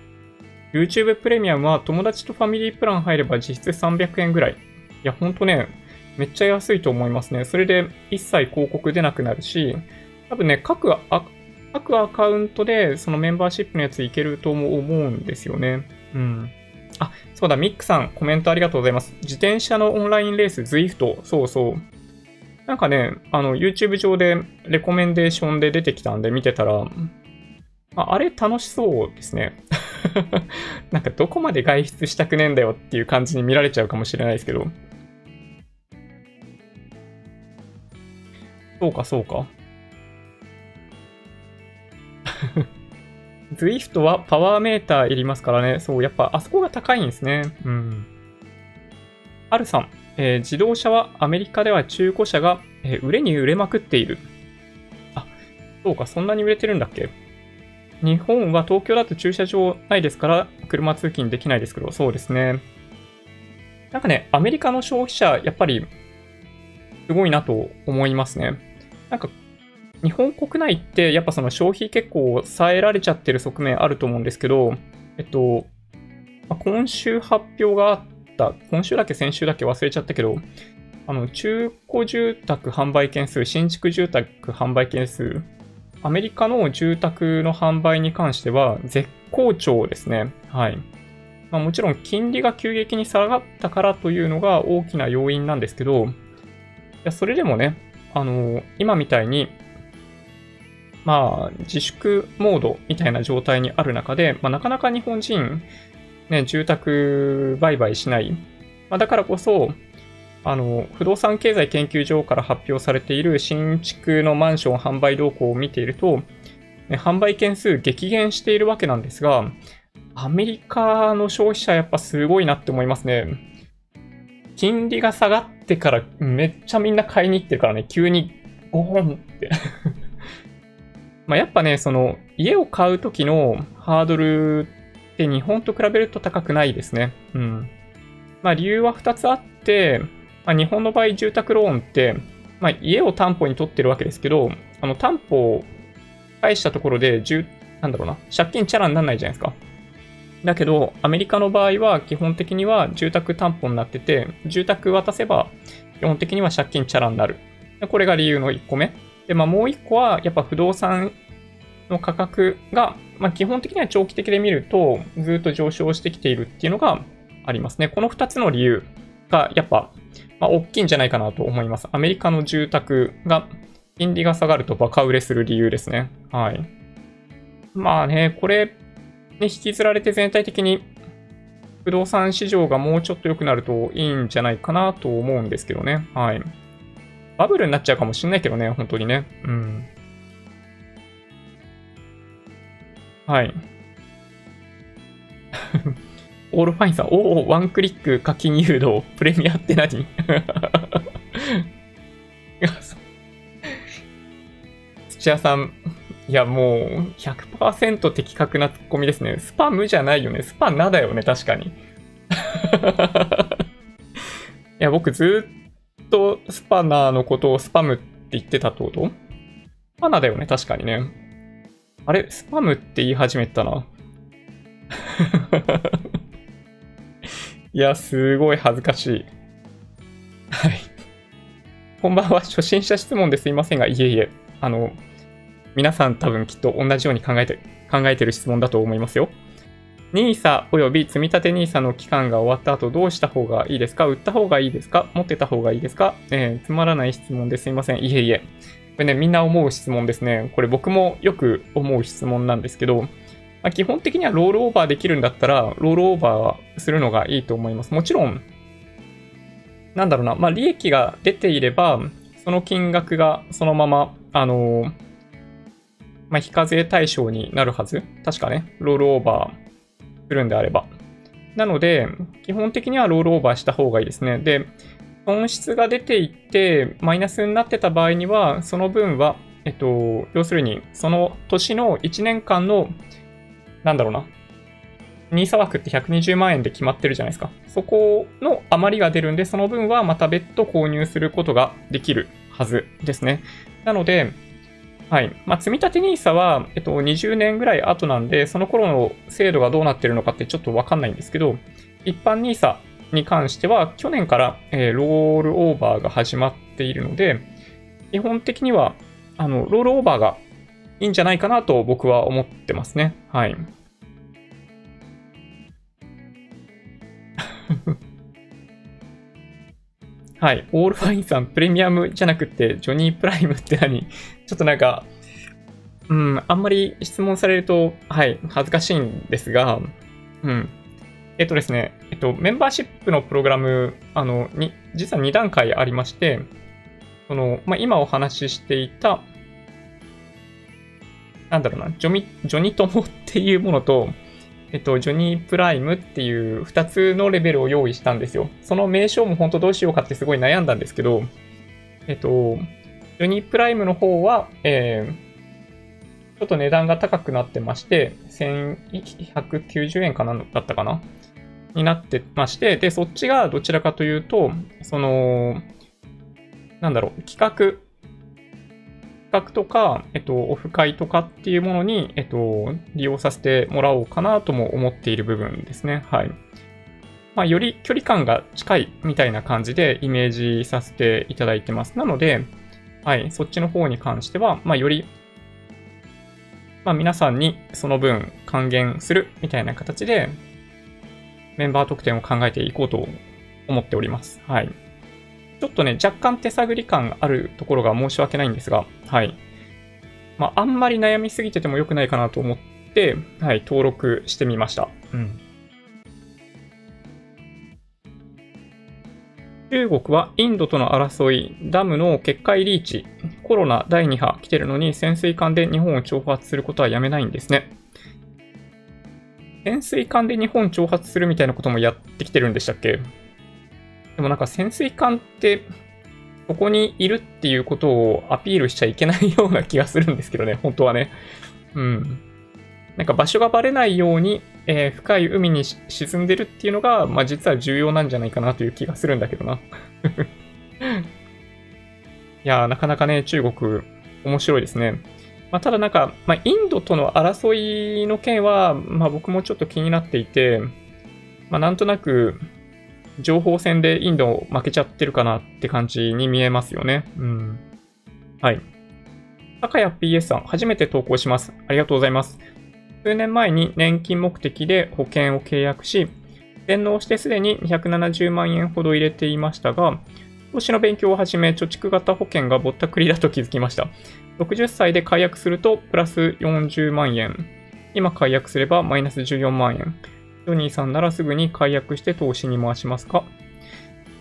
YouTube プレミアムは友達とファミリープラン入れば実質300円ぐらい。いや、ほんとね、めっちゃ安いと思いますね。それで一切広告出なくなるし、多分ね、各ア各アカウントでそのメンバーシップのやついけると思うんですよね。うん。あ、そうだ、ミックさん、コメントありがとうございます。自転車のオンラインレース、ZWIFT。そうそう。なんかね、あの、YouTube 上でレコメンデーションで出てきたんで見てたら、ああれ楽しそうですね。<laughs> なんかどこまで外出したくねえんだよっていう感じに見られちゃうかもしれないですけど。そうか、そうか。<laughs> Zwift はパワーメーターいりますからね。そう、やっぱあそこが高いんですね。うん。あるさん、えー、自動車はアメリカでは中古車が、えー、売れに売れまくっている。あ、そうか、そんなに売れてるんだっけ？日本は東京だと駐車場ないですから、車通勤できないですけど、そうですね。なんかね、アメリカの消費者、やっぱり、すごいなと思いますね。なんか、日本国内って、やっぱその消費結構抑えられちゃってる側面あると思うんですけど、えっとま、今週発表があった、今週だけ先週だけ忘れちゃったけど、あの、中古住宅販売件数、新築住宅販売件数、アメリカの住宅の販売に関しては絶好調ですね。はい。まあ、もちろん金利が急激に下がったからというのが大きな要因なんですけど、いやそれでもね、あの今みたいに、まあ、自粛モードみたいな状態にある中で、まあ、なかなか日本人、ね、住宅売買しない。まあ、だからこそ、あの、不動産経済研究所から発表されている新築のマンション販売動向を見ていると、ね、販売件数激減しているわけなんですが、アメリカの消費者やっぱすごいなって思いますね。金利が下がってからめっちゃみんな買いに行ってるからね、急にゴーンってまあやっぱね、その家を買う時のハードルって日本と比べると高くないですね。うん。まあ理由は2つあって、まあ、日本の場合、住宅ローンって、まあ、家を担保に取ってるわけですけど、あの担保を返したところで、なんだろうな、借金チャラにならないじゃないですか。だけど、アメリカの場合は基本的には住宅担保になってて、住宅渡せば基本的には借金チャラになる。これが理由の1個目。で、まあもう1個はやっぱ不動産の価格が、まあ基本的には長期的で見るとずっと上昇してきているっていうのがありますね。この2つの理由がやっぱまあ、大きいんじゃないかなと思います。アメリカの住宅が、金利が下がるとバカ売れする理由ですね。はい。まあね、これ、ね、引きずられて全体的に不動産市場がもうちょっと良くなるといいんじゃないかなと思うんですけどね。はい。バブルになっちゃうかもしんないけどね、本当にね。うん。はい。<laughs> オールファインさん、おお、ワンクリック課金誘導、プレミアって何？<laughs> 土屋さん、いやもう100%的確なツッコミですね。スパムじゃないよね。スパナだよね、確かに。<laughs> いや、僕ずっとスパナーのことをスパムって言ってたってこと？スパナだよね、確かにね。あれ、スパムって言い始めたな。<laughs> いや、すごい恥ずかしい。はい。こんばんは。初心者質問ですいませんが、いえいえ、あの、皆さん多分きっと同じように考えて、考えてる質問だと思いますよ。NISA 及び積立 NISA の期間が終わった後どうした方がいいですか？売った方がいいですか？持ってた方がいいですか、えー、つまらない質問ですいません。いえいえ。これね、みんな思う質問ですね。これ僕もよく思う質問なんですけど、まあ、基本的にはロールオーバーできるんだったら、ロールオーバーするのがいいと思います。もちろん、なんだろうな、まあ、利益が出ていれば、その金額がそのまま、あのまあ、非課税対象になるはず。確かね、ロールオーバーするんであれば。なので、基本的にはロールオーバーした方がいいですね。で、損失が出ていって、マイナスになってた場合には、その分は、えっと、要するに、その年の1年間のなんだろうな。NISA 枠って120万円で決まってるじゃないですか。そこの余りが出るんで、その分はまた別途購入することができるはずですね。なので、はい。まあ、積立 NISA は、えっと、20年ぐらい後なんで、その頃の制度がどうなってるのかってちょっとわかんないんですけど、一般 NISA に関しては、去年から、えー、ロールオーバーが始まっているので、基本的には、あの、ロールオーバーがいいんじゃないかなと僕は思ってますね。はい。<laughs> はい。オールファインさん、プレミアムじゃなくて、ジョニープライムって何？ちょっとなんか、うん、あんまり質問されると、はい、恥ずかしいんですが、うん。えっとですね、えっと、メンバーシップのプログラム、あの、に、実は2段階ありまして、その、まあ、今お話ししていた、なんだろうな、ジョミ、ジョニトモっていうものと、えっと、ジョニープライムっていう2つのレベルを用意したんですよ。その名称も本当どうしようかってすごい悩んだんですけど、えっと、ジョニプライムの方は、えー、ちょっと値段が高くなってまして、1190円かなだったかな？になってまして、で、そっちがどちらかというと、その、なんだろう、企画、企画とか、えっと、オフ会とかっていうものに、えっと、利用させてもらおうかなとも思っている部分ですね。はい。まあ、より距離感が近いみたいな感じでイメージさせていただいてます。なので、はい、そっちの方に関しては、まあ、より、まあ、皆さんにその分還元するみたいな形で、メンバー特典を考えていこうと思っております。はい。ちょっとね、若干手探り感あるところが申し訳ないんですが、はい。まあ、あんまり悩みすぎてても良くないかなと思って、はい、登録してみました。うん。中国はインドとの争い、ダムの決壊リーチ、コロナ第2波来てるのに潜水艦で日本を挑発することはやめないんですね。潜水艦で日本挑発するみたいなこともやってきてるんでしたっけ？でもなんか潜水艦って、ここにいるっていうことをアピールしちゃいけないような気がするんですけどね、本当はね。うん。なんか場所がバレないように、えー、深い海に沈んでるっていうのが、まあ実は重要なんじゃないかなという気がするんだけどな。<laughs> いや、なかなかね、中国、面白いですね。まあ、ただなんか、まあ、インドとの争いの件は、まあ僕もちょっと気になっていて、まあなんとなく、情報戦でインド負けちゃってるかなって感じに見えますよね。うん。はい。高谷 PS さん、初めて投稿します。ありがとうございます。数年前に年金目的で保険を契約し、電納してすでに270万円ほど入れていましたが、投資の勉強を始め、貯蓄型保険がぼったくりだと気づきました。60歳で解約すると、プラス40万円。今解約すればマイナス14万円。ジョニーさんならすぐに解約して投資に回しますか？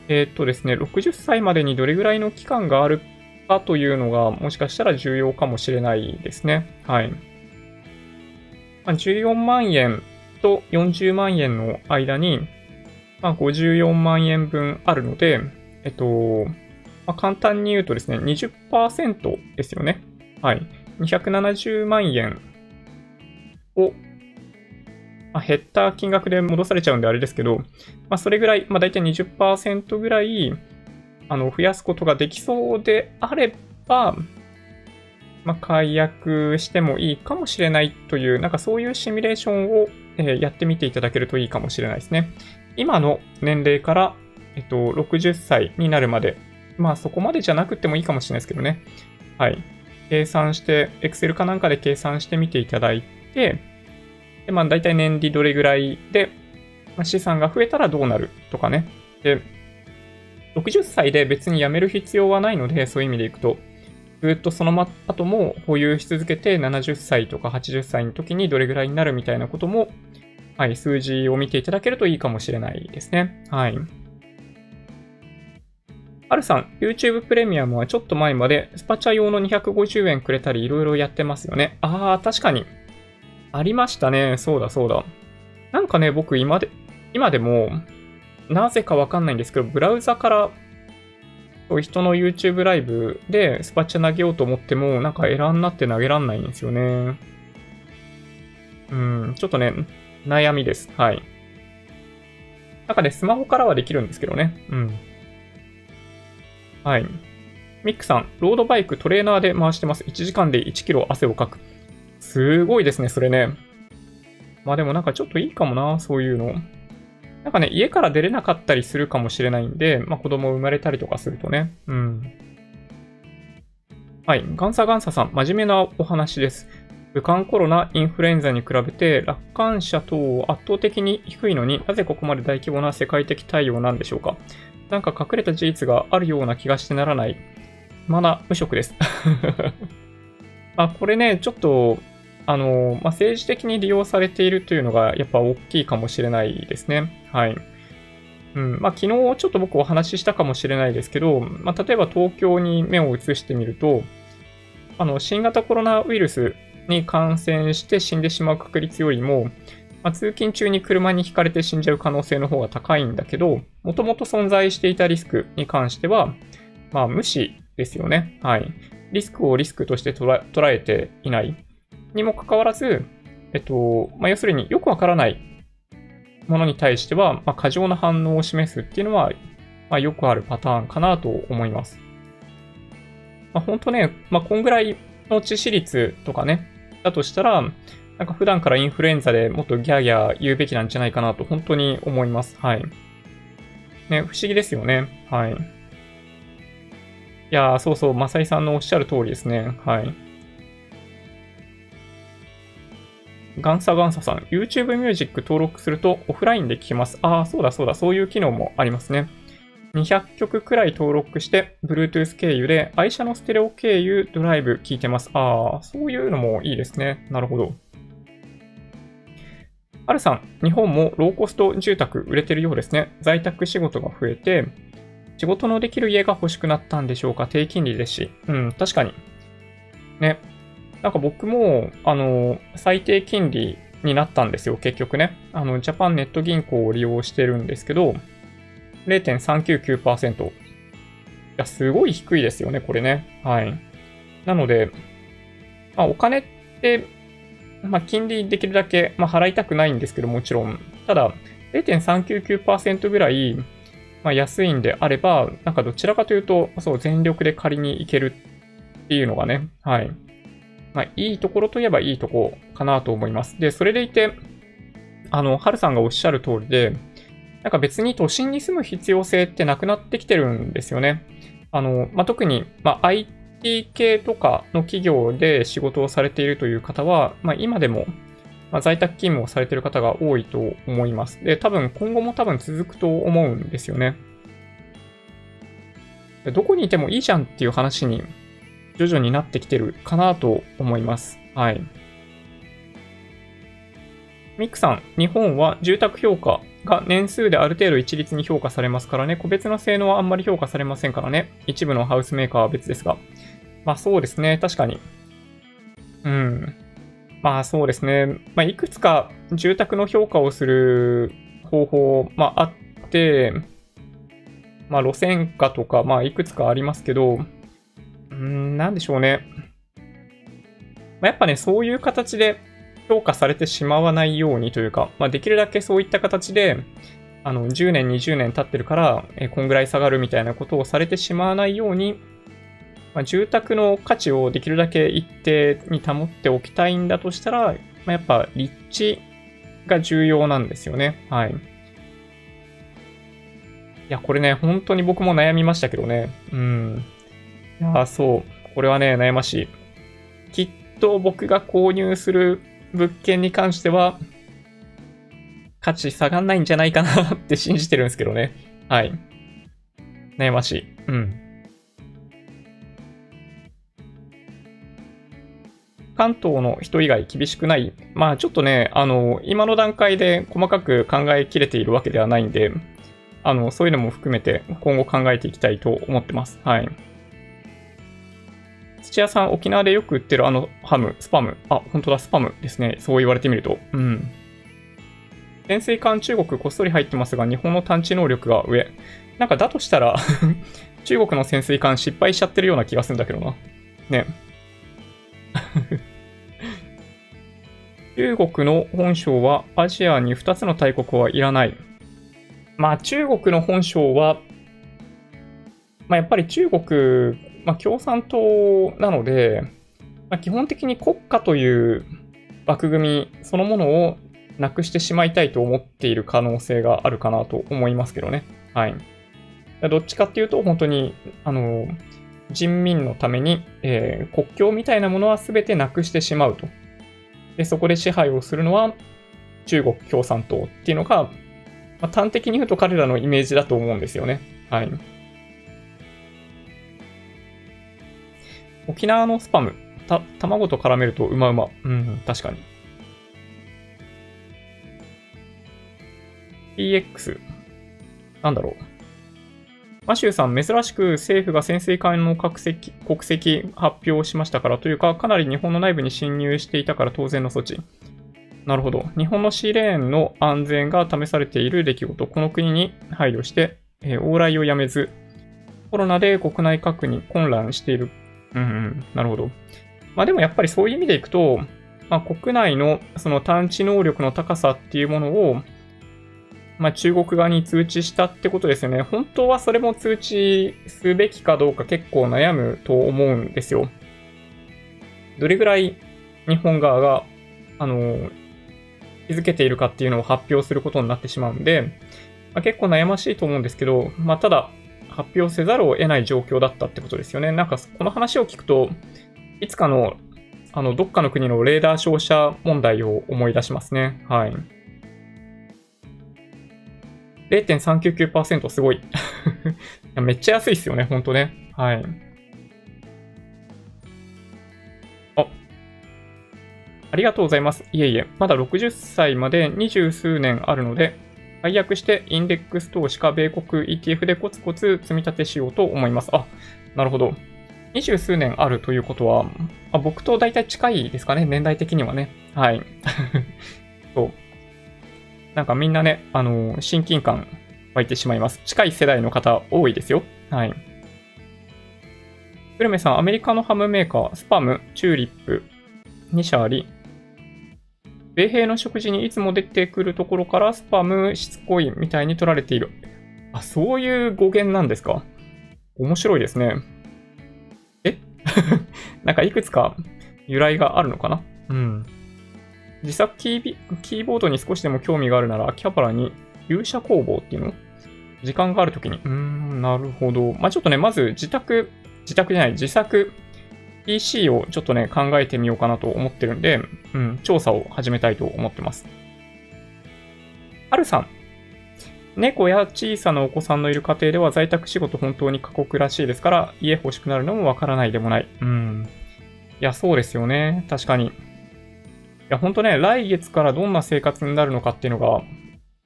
えー、っとですね、60歳までにどれぐらいの期間があるかというのが、もしかしたら重要かもしれないですね。はい。まあ、14万円と40万円の間に、まあ、54万円分あるので、えっと、まあ、簡単に言うとですね、20%ですよね。はい。270万円をまあ、減った金額で戻されちゃうんであれですけど、まあ、それぐらい、まあ、大体20%ぐらい、あの、増やすことができそうであれば、まあ、解約してもいいかもしれないという、なんかそういうシミュレーションを、えー、やってみていただけるといいかもしれないですね。今の年齢から、えっと、60歳になるまで、まあそこまでじゃなくてもいいかもしれないですけどね。はい。計算して、Excel かなんかで計算してみていただいて、で、まあ大体年利どれぐらいで、まあ、資産が増えたらどうなるとかね。で、60歳で別に辞める必要はないので、そういう意味でいくと、ずっとそのま後も保有し続けて70歳とか80歳の時にどれぐらいになるみたいなことも、はい、数字を見ていただけるといいかもしれないですね。はい。あるさん、YouTube プレミアムはちょっと前までスパチャ用の250円くれたりいろいろやってますよね。ああ、確かに。ありましたね。そうだそうだ。なんかね、僕今で、今でも、なぜかわかんないんですけど、ブラウザから人の YouTube ライブでスパチャ投げようと思っても、なんかエラーになって投げらんないんですよね。うん、ちょっとね、悩みです。はい。なんかね、スマホからはできるんですけどね。うん。はい。ミックさん、ロードバイクトレーナーで回してます。1時間で1キロ汗をかく。すごいですね、それね。まあでもなんかちょっといいかもな、そういうの。なんかね、家から出れなかったりするかもしれないんで、まあ子供生まれたりとかするとね。うん。はい。ガンサガンサさん、真面目なお話です。武漢コロナ、インフルエンザに比べて、楽観者等圧倒的に低いのになぜここまで大規模な世界的対応なんでしょうかなんか隠れた事実があるような気がしてならない。まだ無職です。<laughs> あ、これね、ちょっと、あの、まあ、政治的に利用されているというのがやっぱ大きいかもしれないですね。はい。うん。まあ、昨日ちょっと僕お話ししたかもしれないですけど、まあ、例えば東京に目を移してみると、あの、新型コロナウイルスに感染して死んでしまう確率よりも、まあ、通勤中に車にひかれて死んじゃう可能性の方が高いんだけど、もともと存在していたリスクに関しては、まあ、無視ですよね。はい。リスクをリスクとして捉えていないにもかかわらず、えっと、まあ、要するによくわからないものに対しては、まあ、過剰な反応を示すっていうのは、まあ、よくあるパターンかなと思います。まあ、本当ね、まあ、こんぐらいの致死率とかね、だとしたら、なんか普段からインフルエンザでもっとギャーギャー言うべきなんじゃないかなと本当に思います。はい。ね、不思議ですよね。はい。いやー、そうそう、マサイさんのおっしゃる通りですね。はい。ガンサガンサさん、YouTube Music 登録するとオフラインで聴けます。ああ、そうだそうだ、そういう機能もありますね。200曲くらい登録して、Bluetooth 経由で、愛車のステレオ経由ドライブ聴いてます。ああ、そういうのもいいですね。なるほど。アルさん、日本もローコスト住宅売れてるようですね。在宅仕事が増えて、仕事のできる家が欲しくなったんでしょうか？低金利ですし。うん、確かに。ね。なんか僕も、あの、最低金利になったんですよ、結局ね。あの、ジャパンネット銀行を利用してるんですけど、0.399%。いや、すごい低いですよね、これね。はい。なので、まあ、お金って、まあ、金利できるだけ、まあ、払いたくないんですけど、もちろん。ただ、0.399%ぐらい、まあ、安いんであれば、なんかどちらかというと、そう、全力で借りに行けるっていうのがね、はい。まあ、いいところといえばいいとこかなと思います。で、それでいて、あの、ハルさんがおっしゃる通りで、なんか別に都心に住む必要性ってなくなってきてるんですよね。あの、まあ、特に、まあ、IT 系とかの企業で仕事をされているという方は、まあ、今でも、ま在宅勤務をされている方が多いと思います。で、多分今後も多分続くと思うんですよね。どこにいてもいいじゃんっていう話に徐々になってきてるかなと思います。はい。ミックさん、日本は住宅評価が年数である程度一律に評価されますからね。個別の性能はあんまり評価されませんからね。一部のハウスメーカーは別ですが。まあそうですね。確かに。うん。まあそうですね。まあいくつか住宅の評価をする方法、まああって、まあ路線価とか、まあいくつかありますけど、うん、なんでしょうね。まあ、やっぱね、そういう形で評価されてしまわないようにというか、まあ、できるだけそういった形で、あの、10年、20年経ってるから、えこんぐらい下がるみたいなことをされてしまわないように、まあ、住宅の価値をできるだけ一定に保っておきたいんだとしたら、まあ、やっぱ立地が重要なんですよね。はい。いや、これね、本当に僕も悩みましたけどね。うん。や、そう。これはね、悩ましい。きっと僕が購入する物件に関しては、価値下がんないんじゃないかなって信じてるんですけどね。はい。悩ましい。うん。関東の人以外厳しくない。まあちょっとね、あの、今の段階で細かく考えきれているわけではないんで、あの、そういうのも含めて今後考えていきたいと思ってます。はい。土屋さん、沖縄でよく売ってるあのハム、スパム。あ、本当だ、スパムですね。そう言われてみると。うん。潜水艦中国こっそり入ってますが、日本の探知能力が上。なんかだとしたら <laughs> 中国の潜水艦失敗しちゃってるような気がするんだけどな。ね。<laughs> 中国の本省はアジアに2つの大国はいらない。まあ中国の本省は、まあやっぱり中国まあ、共産党なので、まあ、基本的に国家という枠組みそのものをなくしてしまいたいと思っている可能性があるかなと思いますけどね。はい。どっちかっていうと、本当に、あの、人民のために、えー、国境みたいなものは全てなくしてしまうと。で、そこで支配をするのは中国共産党っていうのが、まあ、端的に言うと彼らのイメージだと思うんですよね。はい。沖縄のスパム。た、卵と絡めるとうまうま。うん、確かに。PX。なんだろう。マシューさん、珍しく政府が潜水艦の国籍国籍発表しましたからというか、かなり日本の内部に侵入していたから当然の措置。なるほど。日本のシーレーンの安全が試されている出来事。この国に配慮して、えー、往来をやめず、コロナで国内核に混乱している。うん、うん、なるほど。まあでもやっぱりそういう意味でいくと、まあ、国内のその探知能力の高さっていうものを、まあ、中国側に通知したってことですよね。本当はそれも通知すべきかどうか結構悩むと思うんですよ。どれぐらい日本側が、あの、気づけているかっていうのを発表することになってしまうんで、まあ、結構悩ましいと思うんですけど、まあ、ただ、発表せざるを得ない状況だったってことですよね。なんか、この話を聞くと、いつかの、あの、どっかの国のレーダー照射問題を思い出しますね。はい。0.399%すごい。<laughs> いやめっちゃ安いっすよね、ほんとね。はい。あ、ありがとうございます。いえいえ、まだ60歳まで二十数年あるので、解約してインデックス投資か米国 ETF でコツコツ積み立てしようと思います。あ、なるほど。二十数年あるということは、あ僕と大体近いですかね、年代的にはね。はい。<laughs> そう。なんかみんなね、あのー、親近感湧いてしまいます。近い世代の方多いですよ。はい。グルメさん、アメリカのハムメーカー、スパム、チューリップ、2社あり、米兵の食事にいつも出てくるところからスパム、しつこいみたいに取られている。あ、そういう語源なんですか？面白いですね。え？<laughs> なんかいくつか由来があるのかな？うん。自作キーキーボードに少しでも興味があるなら、秋葉原に勇者工房っていうの？時間があるときに。うーん、なるほど。まあ、ちょっとね、まず自宅、自宅じゃない、自作 PC をちょっとね、考えてみようかなと思ってるんで、うん、調査を始めたいと思ってます。はるさん。猫や小さなお子さんのいる家庭では在宅仕事本当に過酷らしいですから、家欲しくなるのもわからないでもない。うん。いや、そうですよね。確かに。いや、ほんとね、来月からどんな生活になるのかっていうのが、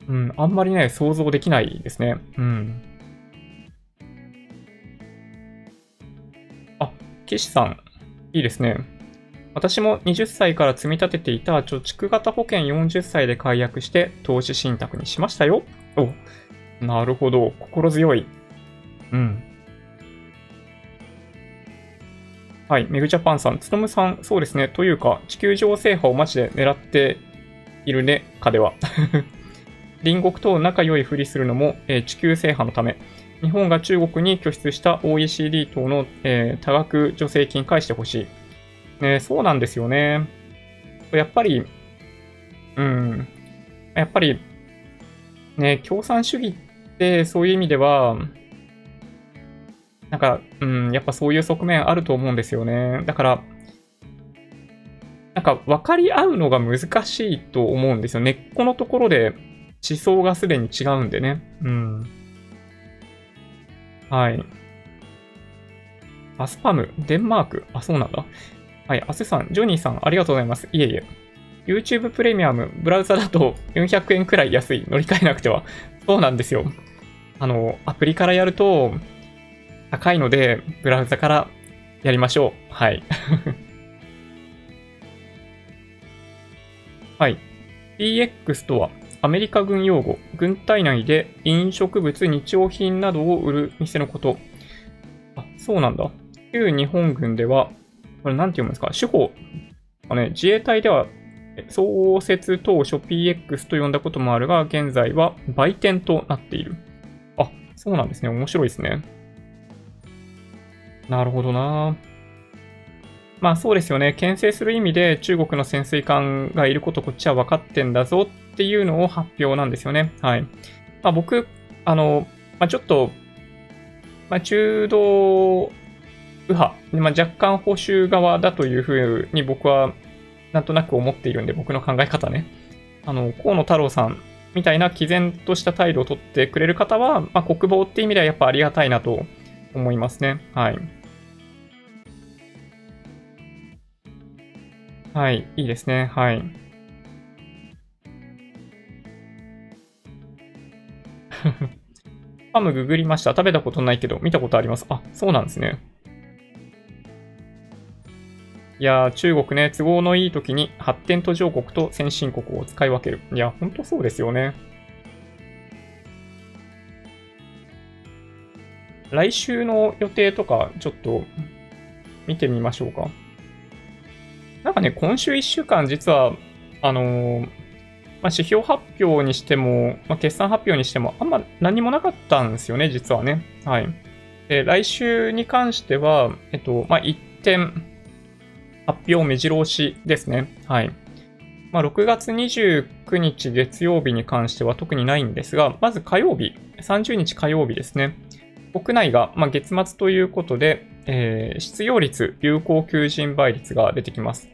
うん、あんまりね、想像できないですね。うん。あ、岸さん、いいですね。私も20歳から積み立てていた貯蓄型保険40歳で解約して投資信託にしましたよ。お、なるほど。心強い。うん。はい。メグジャパンさん、つとむさん、そうですね。というか、地球上制覇をマジで狙っているね、彼は。<laughs> 隣国と仲良いふりするのも、えー、地球制覇のため。日本が中国に拠出した OECD 等の、えー、多額助成金返してほしい。ね、そうなんですよね。やっぱり、うん、やっぱり、ね、共産主義ってそういう意味では、なんか、うん、やっぱそういう側面あると思うんですよね。だから、なんか分かり合うのが難しいと思うんですよ。根っこのところで思想がすでに違うんでね。うん。はい。アスパム、デンマーク？あ、そうなんだ。はい。アセさん、ジョニーさん、ありがとうございます。いえいえ。YouTube プレミアム、ブラウザだと400円くらい安い。乗り換えなくては。そうなんですよ。あの、アプリからやると高いので、ブラウザからやりましょう。はい。<laughs> はい。EX とは、アメリカ軍用語、軍隊内で飲食物、日用品などを売る店のこと。あ、そうなんだ。旧日本軍では、これなんて読むんですか？手法。あね、自衛隊では、創設当初 PX と呼んだこともあるが、現在は売店となっている。あ、そうなんですね。面白いですね。なるほどなまあそうですよね。牽制する意味で中国の潜水艦がいることこっちは分かってんだぞっていうのを発表なんですよね。はい。まあ、僕、あの、まあ、ちょっと、まあ、中道右派、まあ、若干保守側だというふうに僕はなんとなく思っているんで、僕の考え方ね。あの、河野太郎さんみたいな毅然とした態度をとってくれる方は、まあ、国防って意味ではやっぱありがたいなと思いますね。はい。はい、いいですね。はい。<laughs> パムググりました。食べたことないけど、見たことあります。あ、そうなんですね。いやー、中国ね、都合のいい時に発展途上国と先進国を使い分ける。いや、ほんとそうですよね。来週の予定とか、ちょっと見てみましょうか。なんかね、今週1週間、実は、あのー、まあ、指標発表にしても、まあ、決算発表にしても、あんま何もなかったんですよね、実はね。はい。で、来週に関しては、えっと、まあ、一点、発表目白押しですね。はい。まあ、6月29日月曜日に関しては特にないんですが、まず火曜日、30日火曜日ですね。国内が、ま月末ということで、えー、失業率、有効求人倍率が出てきます。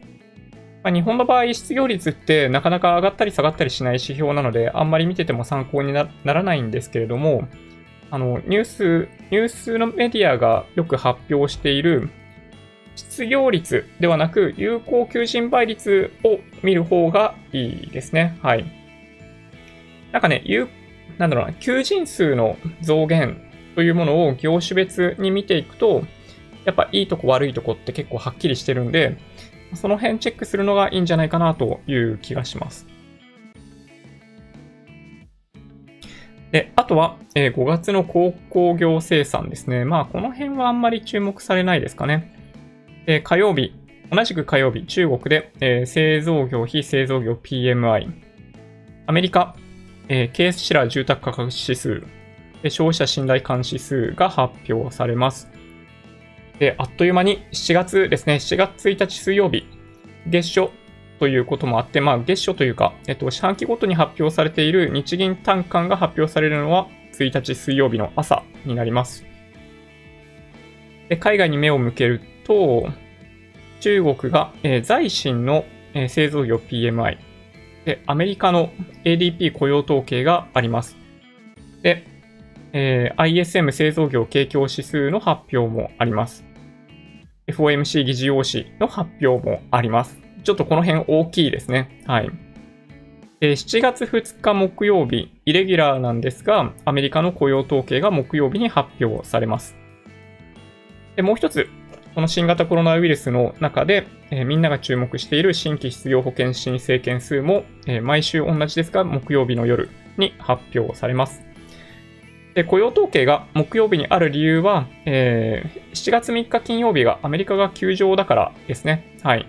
まあ、日本の場合、失業率ってなかなか上がったり下がったりしない指標なので、あんまり見てても参考にならないんですけれども、あの、ニュース、ニュースのメディアがよく発表している、失業率ではなく、有効求人倍率を見る方がいいですね。はい。なんかね、有、なんだろうな、求人数の増減というものを業種別に見ていくと、やっぱいいとこ悪いとこって結構はっきりしてるんで、その辺チェックするのがいいんじゃないかなという気がします。で、あとは、えー、5月の鉱工業生産ですね。まあ、この辺はあんまり注目されないですかね。え火曜日、同じく火曜日、中国で、えー、製造業、非製造業 PMI、アメリカ、えー、ケースシラー住宅価格指数、消費者信頼監視数が発表されます。で、あっという間に7月ですね、7月1日水曜日、月初ということもあって、まあ月初というか、えっと、四半期ごとに発表されている日銀単価が発表されるのは1日水曜日の朝になります。で海外に目を向けると、中国が、えー、財新の、えー、製造業 PMI、で、アメリカの ADP 雇用統計があります。で、えー、ISM 製造業景況指数の発表もあります。FOMC 議事要旨の発表もあります。ちょっとこの辺大きいですね。はい。え7月2日木曜日、イレギュラーなんですが、アメリカの雇用統計が木曜日に発表されます。でもう一つ、この新型コロナウイルスの中で、えー、みんなが注目している新規失業保険申請件数も、えー、毎週同じですが、木曜日の夜に発表されます。で雇用統計が木曜日にある理由は、えー、7月3日金曜日がアメリカが休場だからですね。はい。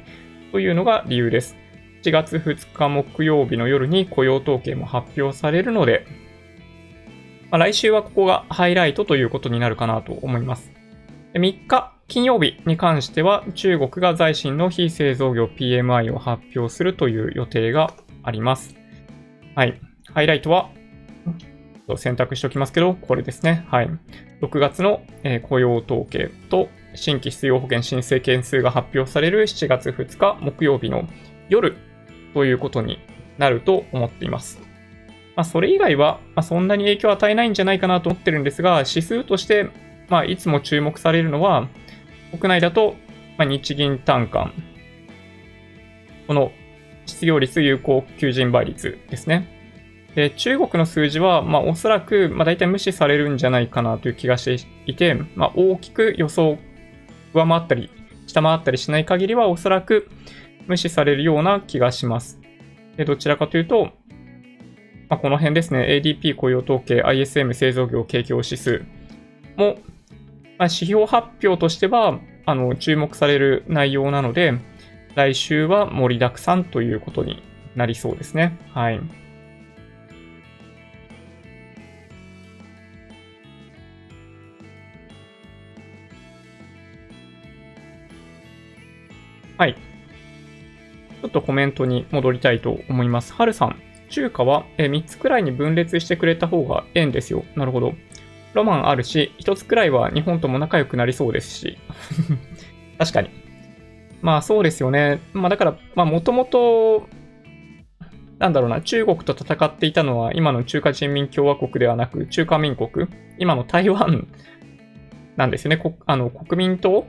というのが理由です。7月2日木曜日の夜に雇用統計も発表されるので、まあ、来週はここがハイライトということになるかなと思います。3日金曜日に関しては中国が在新の非製造業 PMI を発表するという予定があります。はい。ハイライトはと選択しておきますけど、これですね。はい。6月の、え雇用統計と新規失業保険申請件数が発表される7月2日木曜日の夜ということになると思っています。まあ、それ以外は、ま、そんなに影響を与えないんじゃないかなと思ってるんですが、指数として、まあ、いつも注目されるのは、国内だと、ま、日銀単価、この失業率有効求人倍率ですね。で、中国の数字は、まあ、おそらく、まあ、大体無視されるんじゃないかなという気がしていて、まあ、大きく予想、上回ったり、下回ったりしない限りは、おそらく無視されるような気がします。で、どちらかというと、まあ、この辺ですね、ADP 雇用統計、ISM 製造業景況指数も、まあ、指標発表としては、あの、注目される内容なので、来週は盛りだくさんということになりそうですね。はい。はい。ちょっとコメントに戻りたいと思います。はるさん、中華は3つくらいに分裂してくれた方がええんですよ。なるほど。ロマンあるし、1つくらいは日本とも仲良くなりそうですし。<laughs> 確かに。まあそうですよね。まあだから、まあもともと、なんだろうな、中国と戦っていたのは今の中華人民共和国ではなく、中華民国、今の台湾なんですよね。あの国民党？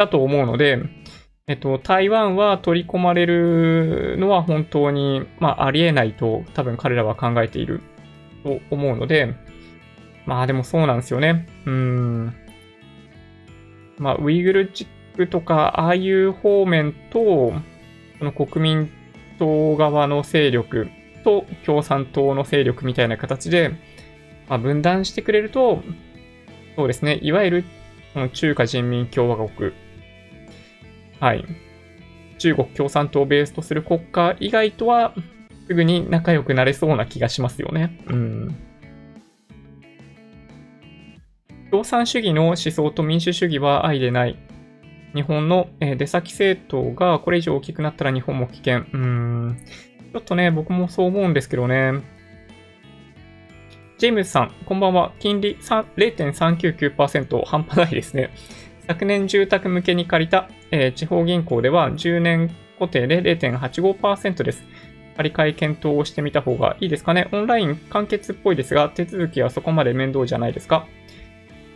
だと思うので、えっと、台湾は取り込まれるのは本当に、まあ、ありえないと多分彼らは考えていると思うので、まあでもそうなんですよね。うん。まあ、ウイグルチックとか、ああいう方面と、この国民党側の勢力と共産党の勢力みたいな形で、まあ、分断してくれると、そうですね、いわゆる中華人民共和国、はい、中国共産党をベースとする国家以外とは、すぐに仲良くなれそうな気がしますよね。うん。共産主義の思想と民主主義は愛でない。日本の出先政党がこれ以上大きくなったら日本も危険。うん。ちょっとね、僕もそう思うんですけどね。ジェームズさん、こんばんは。金利0.399%、半端ないですね。昨年住宅向けに借りた、えー、地方銀行では10年固定で0.85%です。借り換え検討をしてみた方がいいですかね。オンライン完結っぽいですが、手続きはそこまで面倒じゃないですか。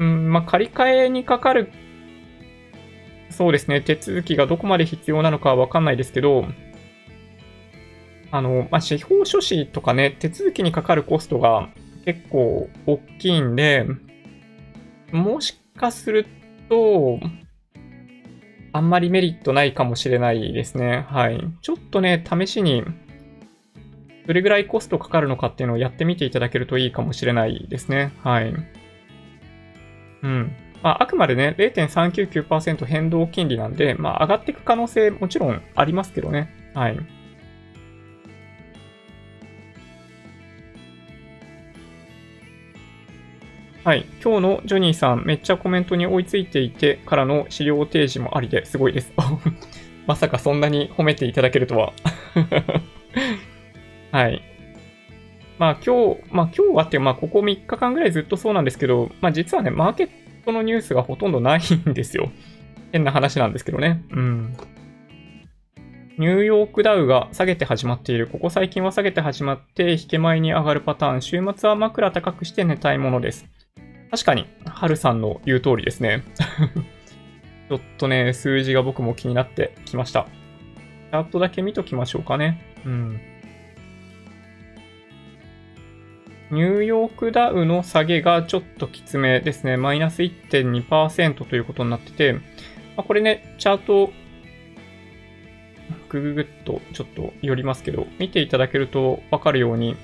うん、まあ、借り換えにかかる、そうですね、手続きがどこまで必要なのかはわかんないですけど、あの、まあ、司法書士とかね、手続きにかかるコストが結構大きいんで、もしかすると、あんまりメリットないかもしれないですね。はい。ちょっとね、試しに、どれぐらいコストかかるのかっていうのをやってみていただけるといいかもしれないですね。はい。うん。まあ、あくまでね、0.399%変動金利なんで、まあ、上がっていく可能性もちろんありますけどね。はい。はい。今日のジョニーさん、めっちゃコメントに追いついていてからの資料提示もありですごいです。<laughs> まさかそんなに褒めていただけるとは <laughs> はい。まあ今日、まあ今日はって、まあここ3日間ぐらいずっとそうなんですけど、まあ実はね、マーケットのニュースがほとんどないんですよ。<laughs> 変な話なんですけどね。うん。ニューヨークダウが下げて始まっている。ここ最近は下げて始まって、引け前に上がるパターン。週末は枕高くして寝たいものです。確かに、ハルさんの言う通りですね。<laughs> ちょっとね、数字が僕も気になってきました。チャートだけ見ときましょうかね。うん。ニューヨークダウの下げがちょっときつめですね。マイナス1.2%ということになってて、まあ、これね、チャート、ぐぐぐっとちょっと寄りますけど、見ていただけるとわかるように、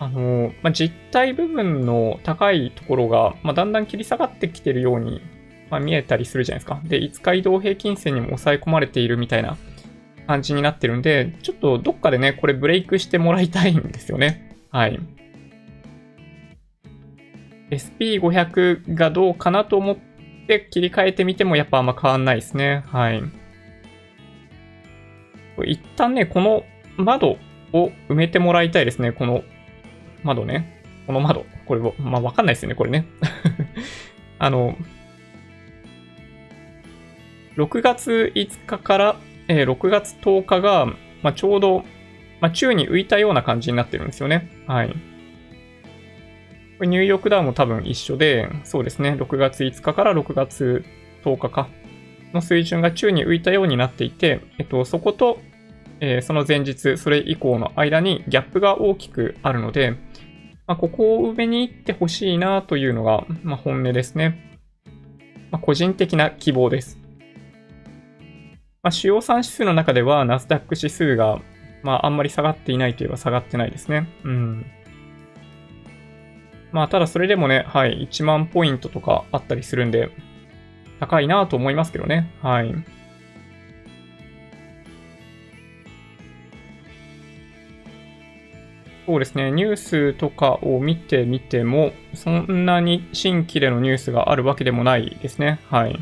あの、まあ、実体部分の高いところが、まあ、だんだん切り下がってきてるように、まあ、見えたりするじゃないですか。で、5日移動平均線にも抑え込まれているみたいな感じになってるんで、ちょっとどっかでね、これブレイクしてもらいたいんですよね。はい。SP500 がどうかなと思って切り替えてみてもやっぱあんま変わんないですね。はい。一旦ね、この窓を埋めてもらいたいですね。この窓ね。この窓。これ、まあ、わかんないですよね、これね。<laughs> あの、6月5日から、えー、6月10日が、まあ、ちょうど、まあ、宙に浮いたような感じになってるんですよね。はい。これニューヨークダウンも多分一緒で、そうですね、6月5日から6月10日か、の水準が宙に浮いたようになっていて、えっと、そこと、えー、その前日、それ以降の間にギャップが大きくあるので、まあ、ここを上に行ってほしいなというのが、まあ、本音ですね。まあ、個人的な希望です。まあ、主要3指数の中では、ナスダック指数が、まあ、あんまり下がっていないといえば下がってないですね。うん。まあ、ただそれでもね、はい、1万ポイントとかあったりするんで、高いなと思いますけどね。はい。そうですね、ニュースとかを見てみても、そんなに新規でのニュースがあるわけでもないですね。はい。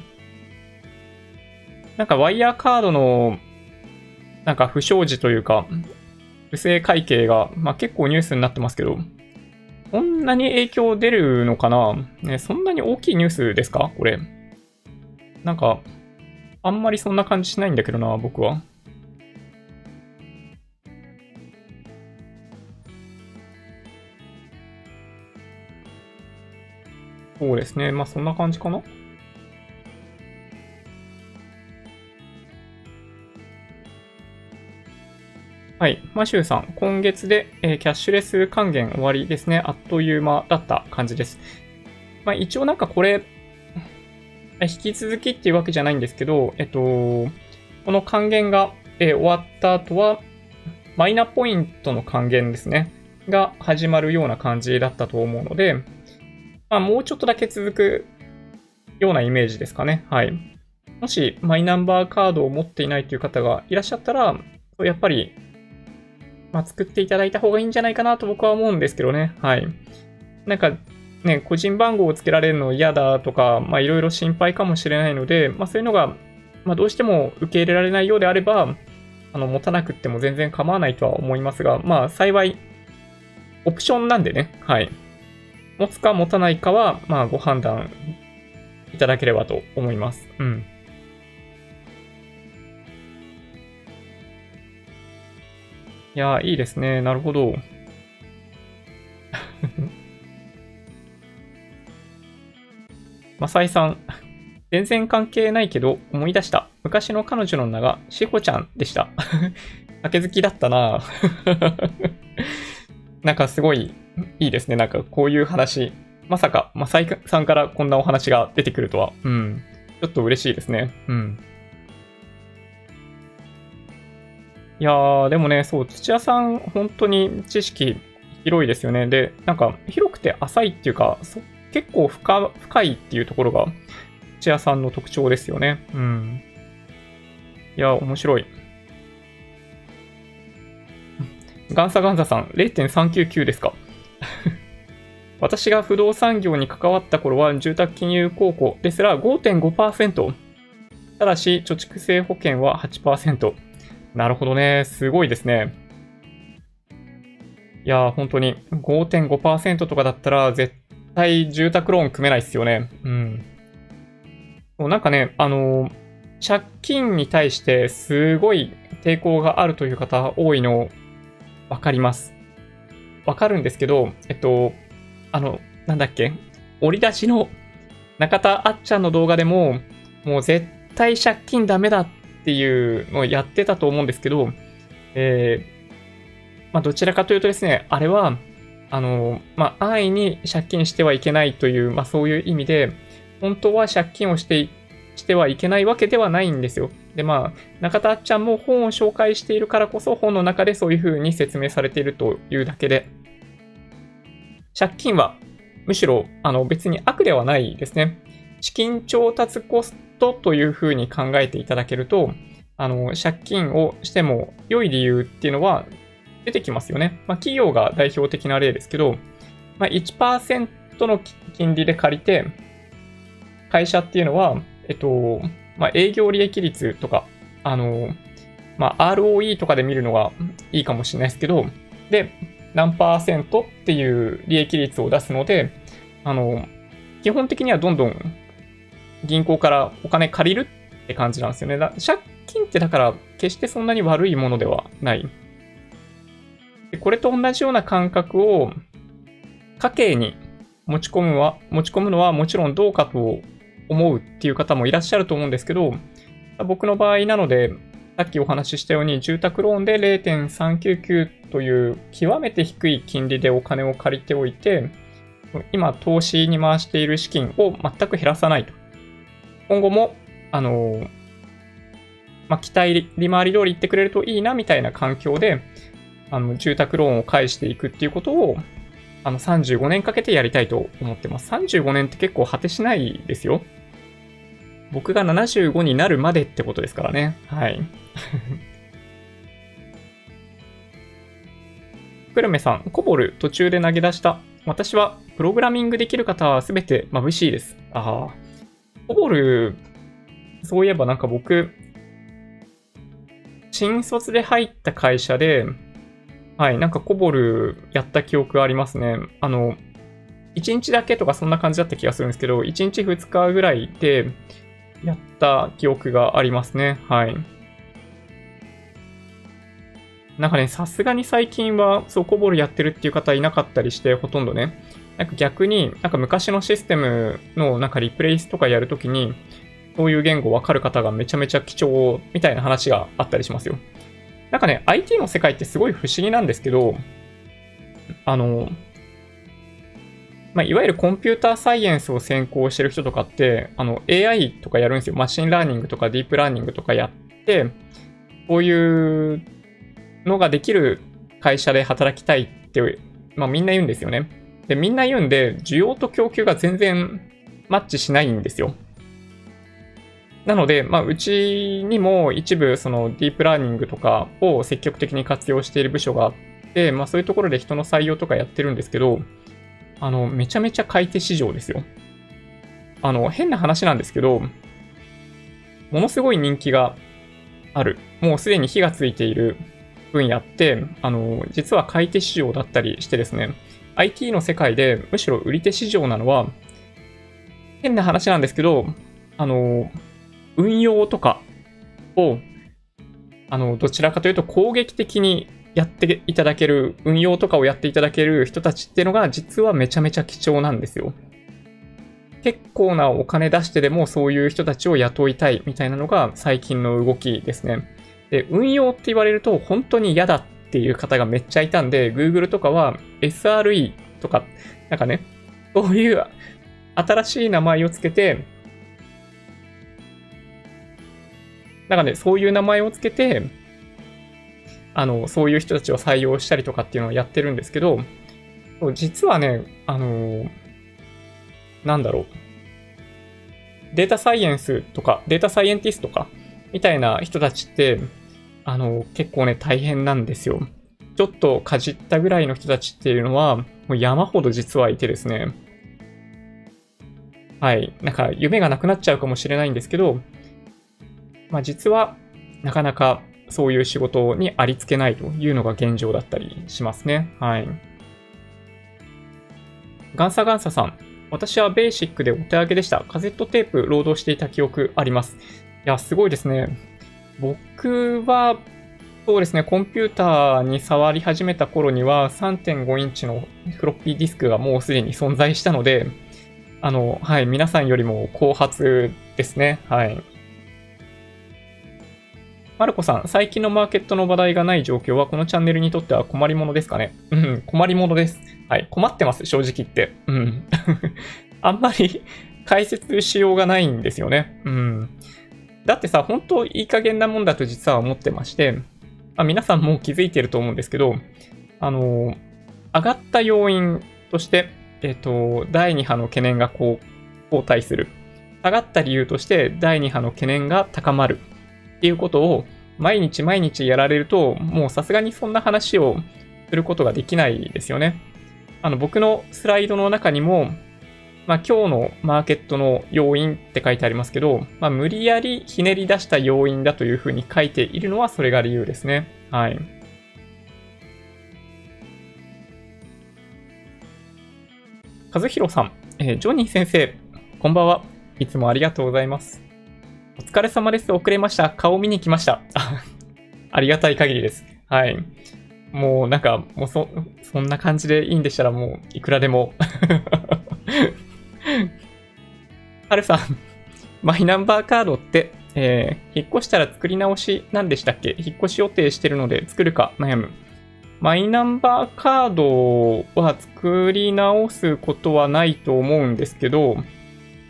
なんかワイヤーカードの、なんか不祥事というか、不正会計が、まあ、結構ニュースになってますけど、こんなに影響出るのかな？ね、そんなに大きいニュースですか？これ。なんか、あんまりそんな感じしないんだけどな、僕は。そうですね。まあそんな感じかな？はい。マシューさん、今月で、えー、キャッシュレス還元終わりですね。あっという間だった感じです。まあ一応なんかこれ、引き続きっていうわけじゃないんですけど、えっと、この還元が、えー、終わった後は、マイナポイントの還元ですね。が始まるような感じだったと思うので、まあもうちょっとだけ続くようなイメージですかね。はい。もしマイナンバーカードを持っていないという方がいらっしゃったら、やっぱり、まあ、作っていただいた方がいいんじゃないかなと僕は思うんですけどね。はい。なんか、ね、個人番号をつけられるの嫌だとか、まあいろいろ心配かもしれないので、まあそういうのが、まあどうしても受け入れられないようであれば、あの、持たなくっても全然構わないとは思いますが、まあ幸い、オプションなんでね、はい。持つか持たないかは、まあご判断いただければと思います。うん。いや、いいですね。なるほど。マサイさん、全然関係ないけど思い出した。昔の彼女の名がしほちゃんでした。酒好きだったななんかすごいいいですね。なんかこういう話。まさか、マサイさんからこんなお話が出てくるとは。うん。ちょっと嬉しいですね。うん。いやー、でもね、そう、土屋さん、本当に知識広いですよね。で、なんか、広くて浅いっていうか、結構深深いっていうところが、土屋さんの特徴ですよね。うん。いや、面白い。ガンサガンザさん、0.399ですか？<laughs> 私が不動産業に関わった頃は住宅金融公庫ですら5.5%。ただし、貯蓄性保険は8%。なるほどね。すごいですね。いやー、本当に5.5%とかだったら絶対住宅ローン組めないっすよね。うん。もうなんかね、あのー借金に対してすごい抵抗があるという方多いのわかります。わかるんですけど、えっと、あの、なんだっけ？折り出しの中田あっちゃんの動画でも、もう絶対借金ダメだっていうのをやってたと思うんですけど、えー、まあ、どちらかというとですね、あれは、あの、まあ、安易に借金してはいけないという、まあ、そういう意味で、本当は借金をしてしてはいけないわけではないんですよ。で、まあ、中田あっちゃんも本を紹介しているからこそ、本の中でそういう風に説明されているというだけで、借金はむしろあの別に悪ではないですね。資金調達コストという風に考えていただけると、あの借金をしても良い理由っていうのは出てきますよね。まあ、企業が代表的な例ですけど、まあ、1%の金利で借りて、会社っていうのは、えっと、まあ、営業利益率とか、あの、まあ、ROE とかで見るのがいいかもしれないですけど、で、何パーセントっていう利益率を出すので、あの、基本的にはどんどん銀行からお金借りるって感じなんですよね。だ借金ってだから決してそんなに悪いものではない。でこれと同じような感覚を家計に持ち込むは、持ち込むのはもちろんどうかと思うっていう方もいらっしゃると思うんですけど、僕の場合なので、さっきお話ししたように住宅ローンで0.399という極めて低い金利でお金を借りておいて、今投資に回している資金を全く減らさないと。今後も、あの、まあ、期待利回り通り言ってくれるといいなみたいな環境で、あの、住宅ローンを返していくっていうことを、あの、35年かけてやりたいと思ってます。35年って結構果てしないですよ。僕が75になるまでってことですからね。はい。クルメさん、コボル途中で投げ出した。私はプログラミングできる方はすべて眩しいです。ああ。コボル、そういえばなんか僕、新卒で入った会社で、はい、なんかコボルやった記憶ありますね。あの、1日だけとかそんな感じだった気がするんですけど、1日2日ぐらいでやった記憶がありますね。はい。なんかね、さすがに最近は、そう、コボルやってるっていう方いなかったりして、ほとんどね。なんか逆に、なんか昔のシステムのなんかリプレイスとかやるときに、そういう言語わかる方がめちゃめちゃ貴重みたいな話があったりしますよ。なんかね、IT の世界ってすごい不思議なんですけど、あの、まあ、いわゆるコンピューターサイエンスを専攻してる人とかって、あの、AI とかやるんですよ。マシンラーニングとかディープラーニングとかやって、こういうのができる会社で働きたいって、まあ、みんな言うんですよね。で、みんな言うんで、需要と供給が全然マッチしないんですよ。なので、まあ、うちにも一部、そのディープラーニングとかを積極的に活用している部署があって、まあ、そういうところで人の採用とかやってるんですけど、あの、めちゃめちゃ買い手市場ですよ。あの、変な話なんですけど、ものすごい人気がある。もうすでに火がついている分野って、あの、実は買い手市場だったりしてですね、IT の世界でむしろ売り手市場なのは、変な話なんですけど、あの、運用とかを、あの、どちらかというと攻撃的にやっていただける、運用とかをやっていただける人たちっていうのが実はめちゃめちゃ貴重なんですよ。結構なお金出してでもそういう人たちを雇いたいみたいなのが最近の動きですね。で、運用って言われると本当に嫌だっていう方がめっちゃいたんで、Google とかは SRE とか、なんかね、そういう新しい名前をつけて、なんかね、そういう名前をつけて、あの、そういう人たちを採用したりとかっていうのをやってるんですけど、実はね、あの、なんだろう。データサイエンスとか、データサイエンティストとか、みたいな人たちって、あの、結構ね、大変なんですよ。ちょっとかじったぐらいの人たちっていうのは、もう山ほど実はいてですね。はい。なんか、夢がなくなっちゃうかもしれないんですけど、まあ実は、なかなかそういう仕事にありつけないというのが現状だったりしますね。はい。ガンサガンサさん。私はベーシックでお手上げでした。カセットテープ労働していた記憶あります。いや、すごいですね。僕は、そうですね、コンピューターに触り始めた頃には3.5インチのフロッピーディスクがもうすでに存在したので、あの、はい、皆さんよりも後発ですね。はい。マルコさん、最近のマーケットの話題がない状況はこのチャンネルにとっては困りものですかね？うん、困りものです。はい、困ってます、正直言って。うん。<laughs> あんまり解説しようがないんですよね。うん。だってさ、本当いい加減なもんだと実は思ってまして、まあ、皆さんもう気づいてると思うんですけど、あの、上がった要因として、えっ、と、第2波の懸念がこう、後退する。下がった理由として、第2波の懸念が高まる。っていうことを毎日毎日やられると、もうさすがにそんな話をすることができないですよね。あの、僕のスライドの中にも、まあ、今日のマーケットの要因って書いてありますけど、まあ、無理やりひねり出した要因だというふうに書いているのはそれが理由ですね。はい。和弘さん、えー、ジョニー先生、こんばんは。いつもありがとうございます。お疲れ様です。遅れました。顔見に来ました。<laughs> ありがたい限りです。はい。もうなんか、もうそ、そんな感じでいいんでしたらもう、いくらでも。<laughs> はるさん、マイナンバーカードって、えー、引っ越したら作り直しなんでしたっけ？引っ越し予定してるので作るか悩む。マイナンバーカードは作り直すことはないと思うんですけど、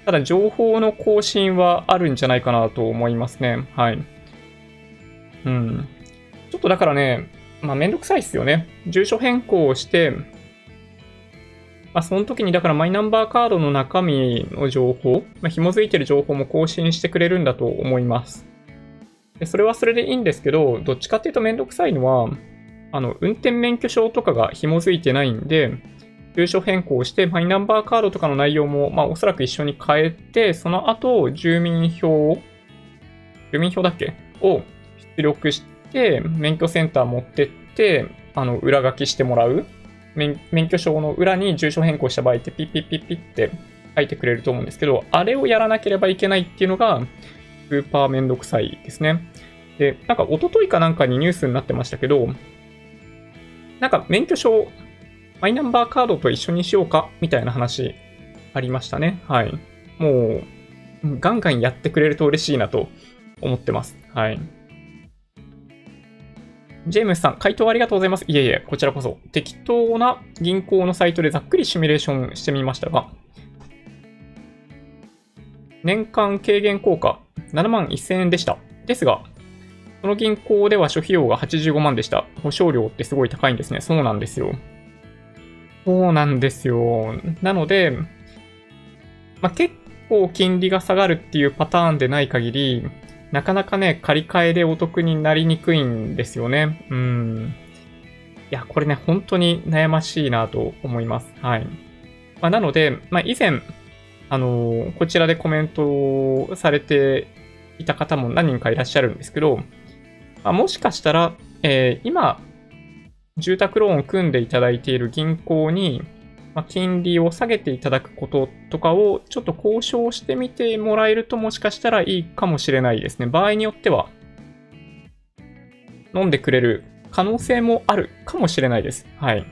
ただ情報の更新はあるんじゃないかなと思いますね。はい。うん。ちょっとだからね、まあめんどくさいっすよね。住所変更をして、まあその時にだからマイナンバーカードの中身の情報、まあ、紐づいてる情報も更新してくれるんだと思います。でそれはそれでいいんですけど、どっちかっていうとめんどくさいのは、あの、運転免許証とかが紐づいてないんで、住所変更して、マイナンバーカードとかの内容も、まあ、おそらく一緒に変えて、その後、住民票住民票だっけ？を出力して、免許センター持ってって、あの、裏書きしてもらう。免許証の裏に住所変更した場合って、ピッピッピッピッって書いてくれると思うんですけど、あれをやらなければいけないっていうのが、スーパーめんどくさいですね。で、なんか一昨日かなんかにニュースになってましたけど、なんか免許証マイナンバーカードと一緒にしようかみたいな話ありましたね。はい。もう、ガンガンやってくれると嬉しいなと思ってます。はい。ジェームスさん、回答ありがとうございます。いえいえ、こちらこそ。適当な銀行のサイトでざっくりシミュレーションしてみましたが、年間軽減効果7万1000円でした。ですが、その銀行では諸費用が85万でした。保証料ってすごい高いんですね。そうなんですよ。そうなんですよ。なので、まあ、結構金利が下がるっていうパターンでない限り、なかなかね、借り換えでお得になりにくいんですよね。うん。いや、これね、本当に悩ましいなと思います。はい。まあ、なので、まあ、以前、あのー、こちらでコメントされていた方も何人かいらっしゃるんですけど、まあ、もしかしたら、えー、今、住宅ローンを組んでいただいている銀行に、まあ、金利を下げていただくこととかをちょっと交渉してみてもらえるともしかしたらいいかもしれないですね。場合によっては、飲んでくれる可能性もあるかもしれないです。はい。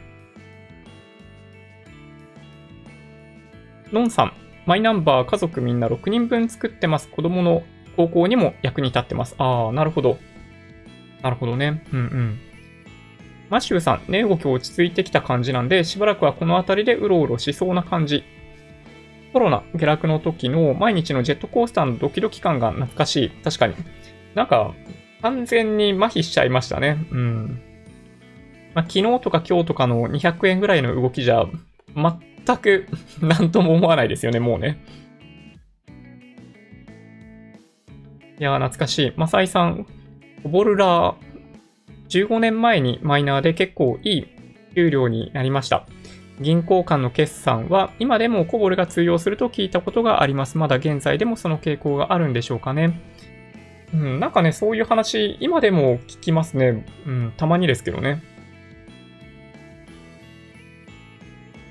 のんさん、マイナンバー家族みんな6人分作ってます。子供の高校にも役に立ってます。ああ、なるほど。なるほどね。うんうん。マシューさん、値動き落ち着いてきた感じなんで、しばらくはこの辺りでうろうろしそうな感じ。コロナ下落の時の毎日のジェットコースターのドキドキ感が懐かしい。確かに。なんか、完全に麻痺しちゃいましたね。うん。まあ、昨日とか今日とかの200円ぐらいの動きじゃ、全く <laughs> 何とも思わないですよね、もうね。いや懐かしい。マサイさん、ボルラー、15年前にマイナーで結構いい給料になりました。銀行間の決算は今でもコボルが通用すると聞いたことがあります。まだ現在でもその傾向があるんでしょうかね。うん、なんかね、そういう話、今でも聞きますね。うん、たまにですけどね。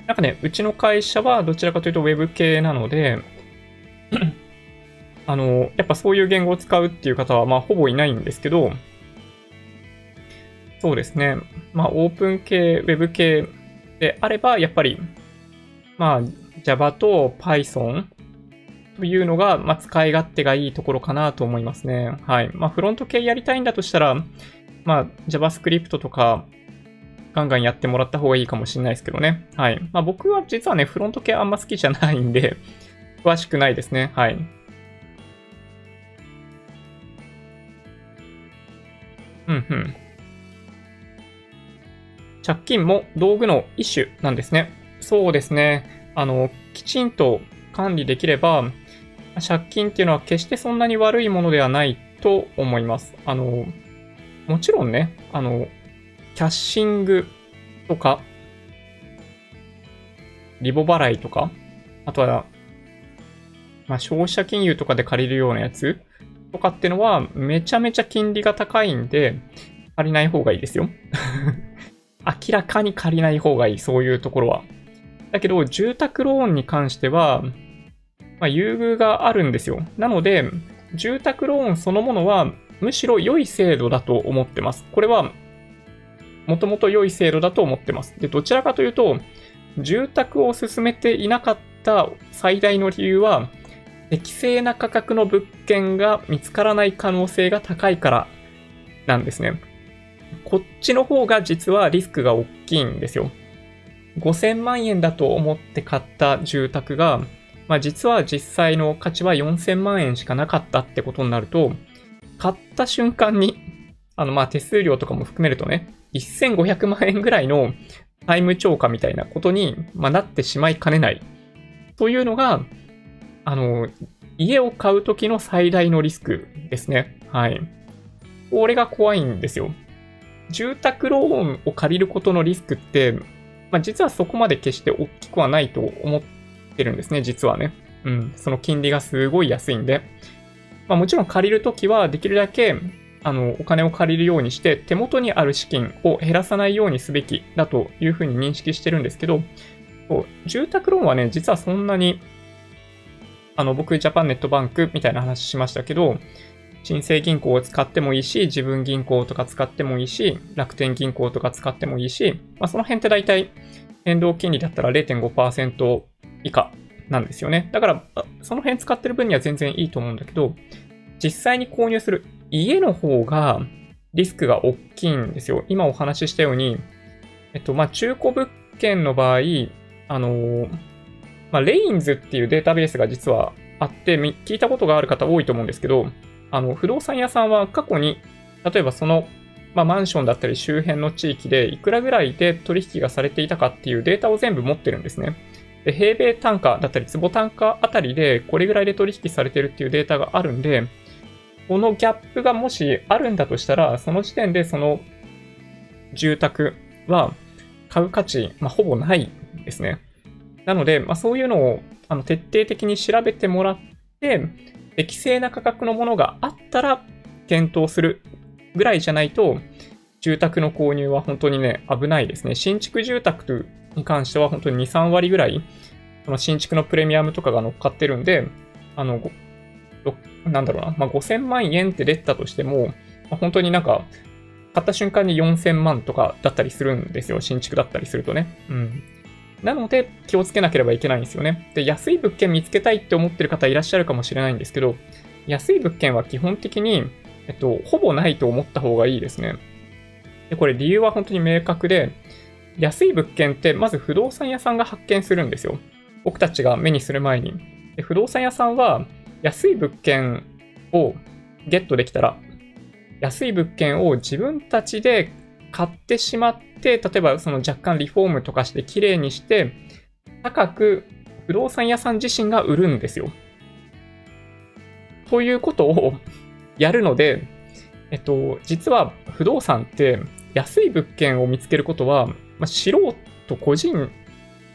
なんかね、うちの会社はどちらかというと Web 系なので、<clears throat> あの、やっぱそういう言語を使うっていう方は、まあ、ほぼいないんですけど、そうですね。まあ、オープン系、Web 系であれば、やっぱり、まあ、Java と Python というのが、まあ、使い勝手がいいところかなと思いますね。はい。まあ、フロント系やりたいんだとしたら、まあ、JavaScript とか、ガンガンやってもらった方がいいかもしれないですけどね。はい。まあ、僕は実はね、フロント系あんま好きじゃないんで詳しくないですね。はい。うんうん。借金も道具の一種なんですね。そうですね。あの、きちんと管理できれば、借金っていうのは決してそんなに悪いものではないと思います。あの、もちろんね、あの、キャッシングとか、リボ払いとか、あとは、まあ、消費者金融とかで借りるようなやつとかってのは、めちゃめちゃ金利が高いんで、借りない方がいいですよ。明らかに借りない方がいい、そういうところは。だけど、住宅ローンに関しては、まあ、優遇があるんですよ。なので、住宅ローンそのものは、むしろ良い制度だと思ってます。これは、もともと良い制度だと思ってます。で、どちらかというと、住宅を進めていなかった最大の理由は、適正な価格の物件が見つからない可能性が高いからなんですね。こっちの方が実はリスクが大きいんですよ。5000万円だと思って買った住宅が、まあ実は実際の価値は4000万円しかなかったってことになると、買った瞬間に、あのま手数料とかも含めるとね、1500万円ぐらいのタイム超過みたいなことに、ま、なってしまいかねない。というのが、あの、家を買うときの最大のリスクですね。はい。これが怖いんですよ。住宅ローンを借りることのリスクって、まあ、実はそこまで決して大きくはないと思ってるんですね、実はね。うん、その金利がすごい安いんで。まあ、もちろん借りるときはできるだけあのお金を借りるようにして手元にある資金を減らさないようにすべきだというふうに認識してるんですけど、住宅ローンはね、実はそんなに、あの僕、ジャパンネットバンクみたいな話しましたけど、新生銀行を使ってもいいし、自分銀行とか使ってもいいし、楽天銀行とか使ってもいいし、まあ、その辺って大体変動金利だったら0.5%以下なんですよね。だから、その辺使ってる分には全然いいと思うんだけど、実際に購入する家の方がリスクが大きいんですよ。今お話ししたように、えっと、まあ、中古物件の場合、あの、まあ、レインズっていうデータベースが実はあって、聞いたことがある方多いと思うんですけど、あの、不動産屋さんは過去に、例えばその、まあ、マンションだったり周辺の地域でいくらぐらいで取引がされていたかっていうデータを全部持ってるんですね。で、平米単価だったり坪単価あたりでこれぐらいで取引されてるっていうデータがあるんで、このギャップがもしあるんだとしたら、その時点でその住宅は買う価値、まあ、ほぼないですね。なので、まあ、そういうのをあの徹底的に調べてもらって、適正な価格のものがあったら検討するぐらいじゃないと、住宅の購入は本当にね、危ないですね。新築住宅に関しては本当に2、3割ぐらい、その新築のプレミアムとかが乗っかってるんで、あの、なんだろうな、まあ、5000万円って出たとしても、まあ、本当になんか、買った瞬間に4000万とかだったりするんですよ。新築だったりするとね。うん。なので、気をつけなければいけないんですよね。で、安い物件見つけたいって思ってる方いらっしゃるかもしれないんですけど、安い物件は基本的に、えっと、ほぼないと思った方がいいですね。で、これ理由は本当に明確で、安い物件ってまず不動産屋さんが発見するんですよ。僕たちが目にする前に。で不動産屋さんは安い物件をゲットできたら、安い物件を自分たちで買ってしまって、例えばその若干リフォームとかして綺麗にして、高く不動産屋さん自身が売るんですよ。ということをやるので、えっと、実は不動産って安い物件を見つけることは、まあ、素人個人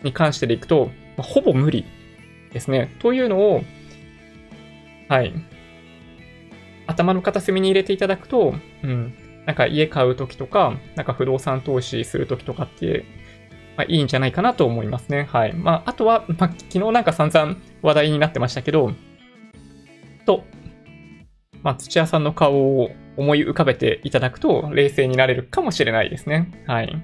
に関してでいくと、まあ、ほぼ無理ですね。というのを、はい。頭の片隅に入れていただくと、うん。なんか家買う時とか、なんか不動産投資する時とかって、まあ、いいんじゃないかなと思いますね。はい。まあ、あとは、まあ、昨日なんか散々話題になってましたけど、と、まあ、土屋さんの顔を思い浮かべていただくと冷静になれるかもしれないですね。はい。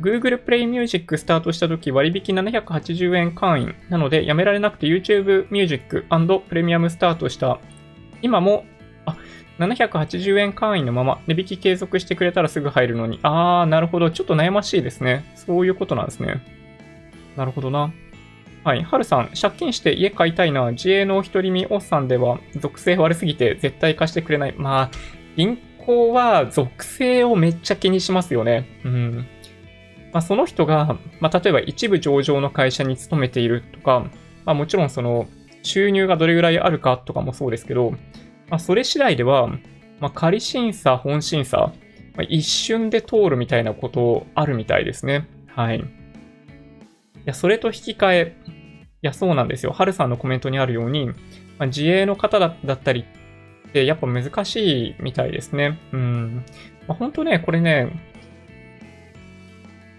Google Play Music スタートした時割引780円会員なのでやめられなくて YouTube Music& プレミアムスタートした。今も、あ、780円会員のまま値引き継続してくれたらすぐ入るのに。あー、なるほど。ちょっと悩ましいですね。そういうことなんですね。なるほどな。はい。はるさん、借金して家買いたいな。自営の独り身おっさんでは、属性悪すぎて絶対貸してくれない。まあ、銀行は属性をめっちゃ気にしますよね。うん。まあ、その人が、まあ、例えば一部上場の会社に勤めているとか、まあ、もちろんその、収入がどれぐらいあるかとかもそうですけど、まあ、それ次第では、まあ、仮審査、本審査、まあ、一瞬で通るみたいなことあるみたいですね。はい。いや、それと引き換え、いや、そうなんですよ。はるさんのコメントにあるように、まあ、自営の方だったりってやっぱ難しいみたいですね。うん。まあ、本当ね、これね、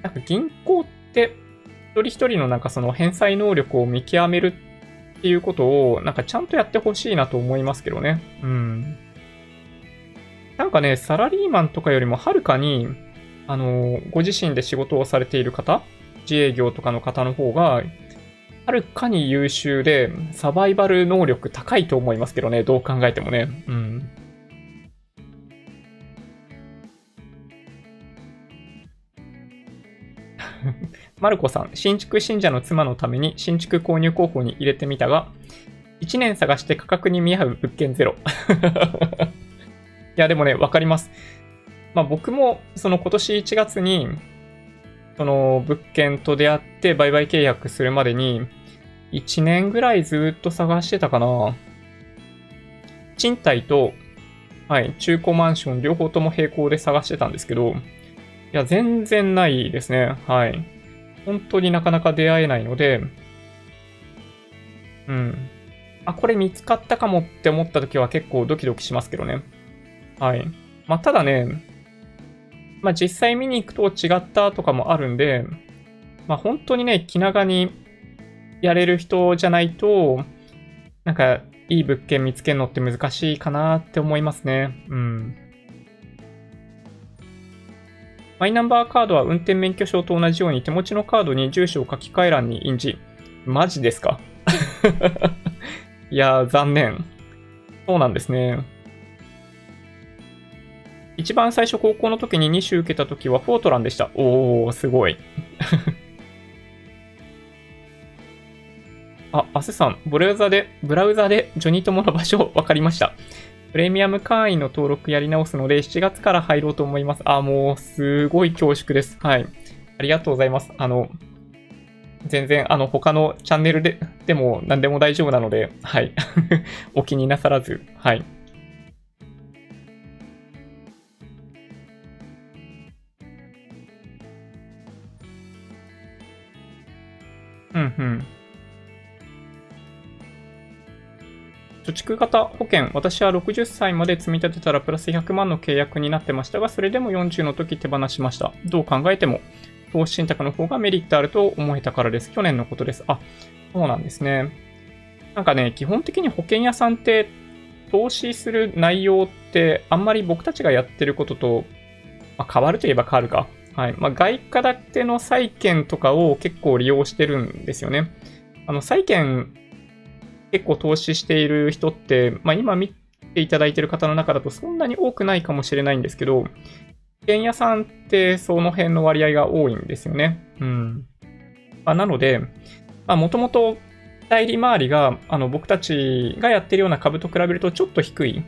なんか銀行って一人一人のなんかその返済能力を見極めるっていうことをなんかちゃんとやってほしいなと思いますけどね。うん。なんかね、サラリーマンとかよりもはるかに、あの、ご自身で仕事をされている方自営業とかの方の方が、はるかに優秀で、サバイバル能力高いと思いますけどね、どう考えてもね。うん。<laughs> マルコさん、新築信者の妻のために新築購入候補に入れてみたが、1年探して価格に見合う物件ゼロ。<laughs> いや、でもね、わかります。まあ僕も、その今年1月に、その物件と出会って売買契約するまでに、1年ぐらいずっと探してたかな。賃貸と、はい、中古マンション両方とも並行で探してたんですけど、いや、全然ないですね。はい。本当になかなか出会えないので、うん。あ、これ見つかったかもって思った時は結構ドキドキしますけどね。はい。まあ、ただね、まあ、実際見に行くと違ったとかもあるんで、まあ、本当にね、気長にやれる人じゃないと、なんか、いい物件見つけるのって難しいかなって思いますね。うん。マイナンバーカードは運転免許証と同じように手持ちのカードに住所を書き換え欄に印字。マジですか？<laughs> いやー、残念。そうなんですね。一番最初高校の時に2種受けた時はフォートランでした。おー、すごい。<laughs> あ、アセさん、ブラウザで、ブラウザでジョニー友の場所分かりました。プレミアム会員の登録やり直すので、7月から入ろうと思います。あ、もう、すごい恐縮です。はい。ありがとうございます。あの、全然、あの、他のチャンネルで、でも何でも大丈夫なので、はい。<laughs> お気になさらず、はい。うんうん。貯蓄型保険、私は60歳まで積み立てたらプラス100万の契約になってましたが、それでも40の時手放しました。どう考えても、投資信託の方がメリットあると思えたからです。去年のことです。あ、そうなんですね。なんかね、基本的に保険屋さんって投資する内容ってあんまり僕たちがやってることと、まあ、変わるといえば変わるか。はい。まあ、外貨建ての債券とかを結構利用してるんですよね。あの、債券結構投資している人って、まあ、今見ていただいている方の中だとそんなに多くないかもしれないんですけど、保険屋さんってその辺の割合が多いんですよね。うん。まあ、なので、まあ、もともと代理回りが、あの、僕たちがやってるような株と比べるとちょっと低い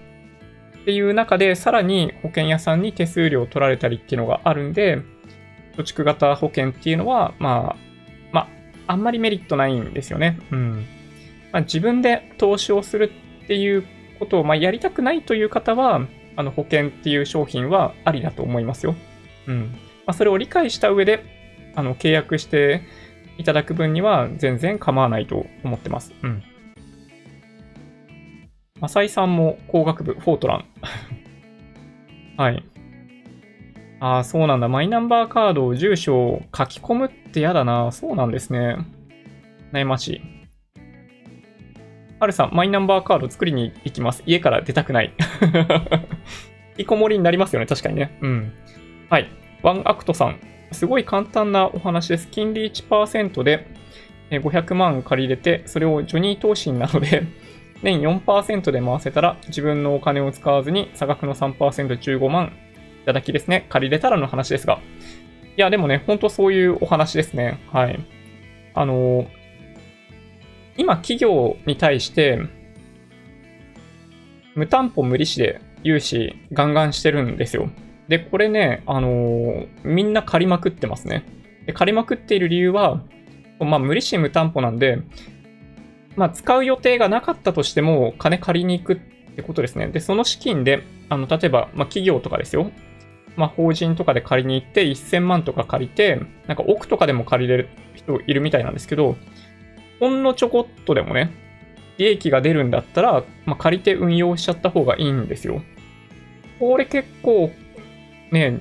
っていう中で、さらに保険屋さんに手数料を取られたりっていうのがあるんで、貯蓄型保険っていうのは、まあ、まあ、あんまりメリットないんですよね。うん。まあ、自分で投資をするっていうことを、まあ、やりたくないという方は、あの保険っていう商品はありだと思いますよ。うん。まあ、それを理解した上で、あの、契約していただく分には全然構わないと思ってます。うん。浅井さんも工学部、フォートラン。<laughs> はい。ああ、そうなんだ。マイナンバーカードを、住所を書き込むって嫌だな。そうなんですね。悩ましい。はるさん、マイナンバーカード作りに行きます。家から出たくない。<laughs> 引きこもりになりますよね、確かにね。うん。はい。ワンアクトさん。すごい簡単なお話です。金利1%で500万借り入れて、それをジョニー投資なので、<laughs> 年4%で回せたら、自分のお金を使わずに、差額の 3%15 万いただきですね。借りれたらの話ですが。いや、でもね、ほんとそういうお話ですね。はい。あのー今企業に対して、無担保無利子で融資ガンガンしてるんですよ。で、これね、あのー、みんな借りまくってますね。で借りまくっている理由は、まあ、無利子無担保なんで、まあ、使う予定がなかったとしても、金借りに行くってことですね。で、その資金で、あの、例えば、まあ、企業とかですよ。まあ、法人とかで借りに行って1000万とか借りて、なんか億とかでも借りれる人いるみたいなんですけど、ほんのちょこっとでもね、利益が出るんだったら、まあ、借りて運用しちゃった方がいいんですよ。これ結構、ね、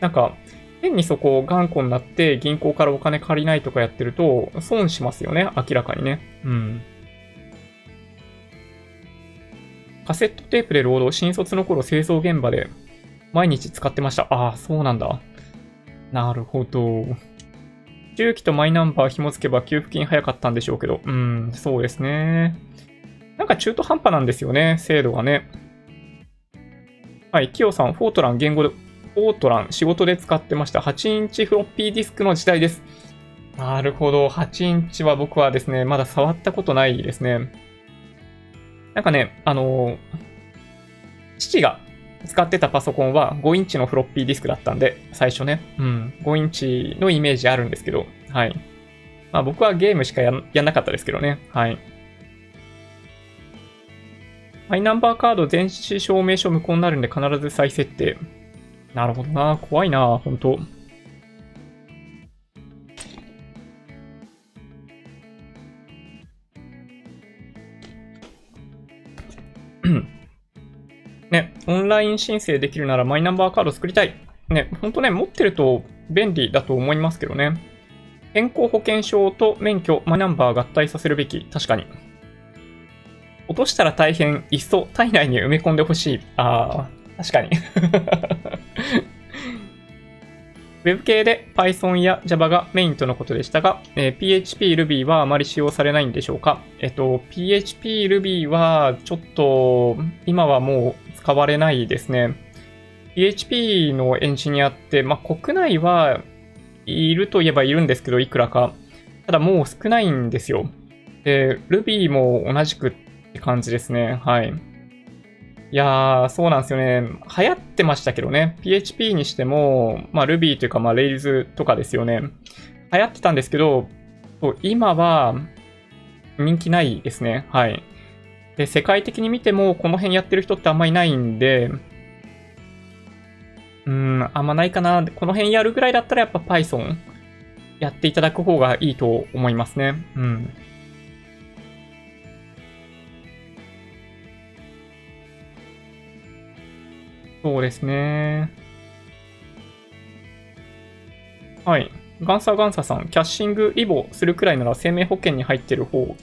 なんか、変にそこを頑固になって銀行からお金借りないとかやってると損しますよね、明らかにね。うん。カセットテープで労働、新卒の頃製造現場で毎日使ってました。ああ、そうなんだ。なるほど。周期とマイナンバー紐付けば給付金早かったんでしょうけど、うん、そうですね。なんか中途半端なんですよね、制度がね。はい、キヨさん、フォートラン言語で、フォートラン仕事で使ってました。8インチフロッピーディスクの時代です。なるほど、8インチは僕はですね、まだ触ったことないですね。なんかね、あのー、父が使ってたパソコンは5インチのフロッピーディスクだったんで、最初ね。うん。5インチのイメージあるんですけど、はい。まあ僕はゲームしかややんなかったですけどね。はい。マイナンバーカード電子証明書無効になるんで必ず再設定。なるほどな。怖いな。本当ね、オンライン申請できるならマイナンバーカード作りたい。ね、ほんとね、持ってると便利だと思いますけどね。健康保険証と免許、マイナンバー合体させるべき。確かに。落としたら大変、いっそ体内に埋め込んでほしい。ああ、確かに。<laughs> Web 系で Python や Java がメインとのことでしたが、えー PHP、Ruby はあまり使用されないんでしょうかえっと、PHP、Ruby はちょっと今はもう使われないですね。PHP のエンジニアって、まあ、国内はいるといえばいるんですけど、いくらか。ただもう少ないんですよ。で、Ruby も同じくって感じですね。はい。いやー、そうなんですよね。流行ってましたけどね。PHP にしても、まあ Ruby というか、まあ Rails とかですよね。流行ってたんですけど、今は人気ないですね。はい。で、世界的に見ても、この辺やってる人ってあんまいないんで、うん、あんまないかな。この辺やるぐらいだったらやっぱ Python やっていただく方がいいと思いますね。うん。そうですね。はい。ガンサガンサさん、キャッシングリボするくらいなら生命保険に入ってる方、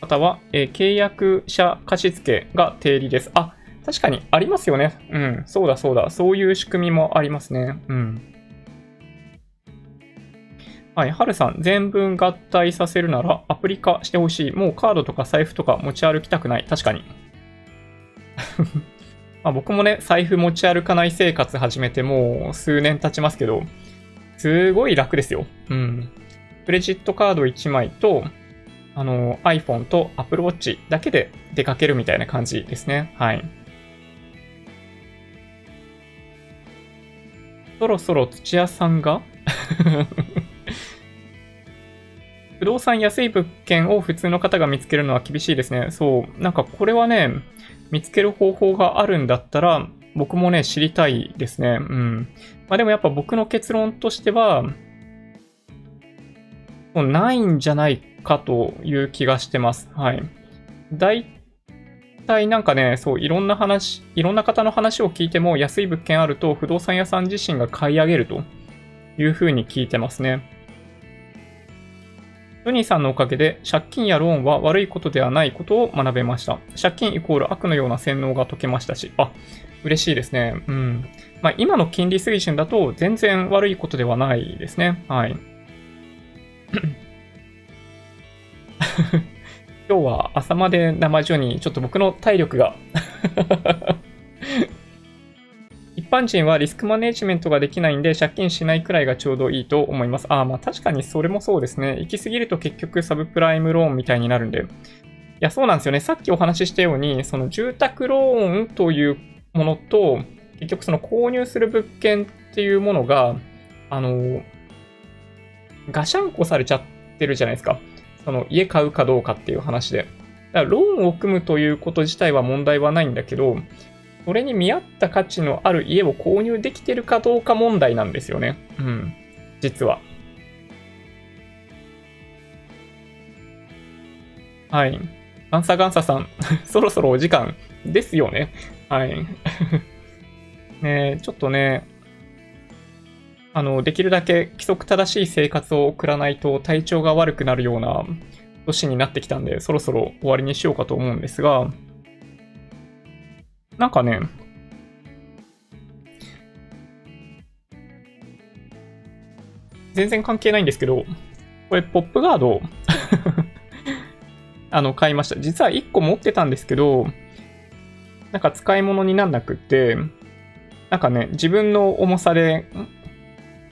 または、えー契約者貸付が定理です。あ、確かにありますよね。うん、そうだそうだ。そういう仕組みもありますね。うん。はい、はるさん、全文合体させるならアプリ化してほしい。もうカードとか財布とか持ち歩きたくない。確かに。<laughs> ま、僕もね、財布持ち歩かない生活始めてもう数年経ちますけど、すごい楽ですよ。うん。クレジットカード1枚と、あの、iPhone と Apple Watch だけで出かけるみたいな感じですね。はい。そろそろ土屋さんが？<laughs> 不動産安い物件を普通の方が見つけるのは厳しいですね。そう。なんかこれはね、見つける方法があるんだったら、僕もね、知りたいですね。うん。まあでもやっぱ僕の結論としては、もうないんじゃないかという気がしてます。はい。大体なんかね、そう、いろんな話、いろんな方の話を聞いても、安い物件あると不動産屋さん自身が買い上げるというふうに聞いてますね。トニーさんのおかげで借金やローンは悪いことではないことを学べました。借金イコール悪のような洗脳が解けましたし、あ、嬉しいですね。うん。まあ今の金利水準だと全然悪いことではないですね。はい。<coughs> 今日は朝まで生ジョニー、ちょっと僕の体力が <laughs> 一般人はリスクマネジメントができないんで、借金しないくらいがちょうどいいと思います。ああ、まあ確かにそれもそうですね。行き過ぎると結局サブプライムローンみたいになるんで。いや、そうなんですよね。さっきお話ししたように、その住宅ローンというものと、結局その購入する物件っていうものが、あの、ガシャンコされちゃってるじゃないですか。その家買うかどうかっていう話で。だからローンを組むということ自体は問題はないんだけど、それに見合った価値のある家を購入できてるかどうか問題なんですよね。うん。実は。はい。ガンサガンサさん、<laughs> そろそろお時間ですよね。はい。<laughs> ねちょっとね、あの、できるだけ規則正しい生活を送らないと体調が悪くなるような年になってきたんで、そろそろ終わりにしようかと思うんですが、なんかね、全然関係ないんですけど、これ、ポップガード、<laughs> あの、買いました。実は1個持ってたんですけど、なんか使い物になんなくって、なんかね、自分の重さで、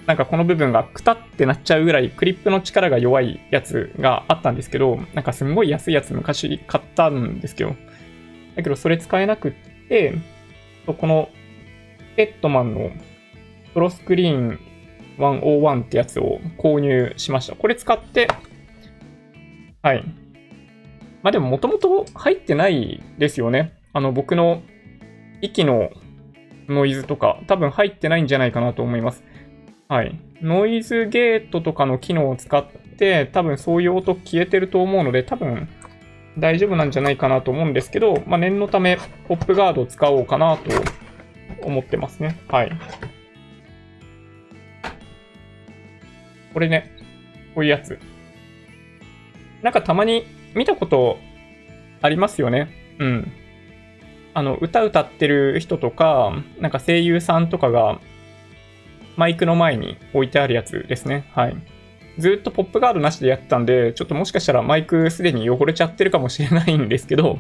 なんかこの部分がくたってなっちゃうぐらいクリップの力が弱いやつがあったんですけど、なんかすんごい安いやつ昔買ったんですけど、だけどそれ使えなくって、このペットマンのプロスクリーン101ってやつを購入しました。これ使って、はい。まあでももともと入ってないですよね。あの僕の息のノイズとか多分入ってないんじゃないかなと思います。はい。ノイズゲートとかの機能を使って多分そういう音消えてると思うので多分大丈夫なんじゃないかなと思うんですけど、まあ、念のためポップガードを使おうかなと思ってますね。はい。これね、こういうやつ。なんかたまに見たことありますよね。うん。あの、歌歌ってる人とか、なんか声優さんとかが、マイクの前に置いてあるやつですね。はい。ずっとポップガードなしでやってたんで、ちょっともしかしたらマイクすでに汚れちゃってるかもしれないんですけど、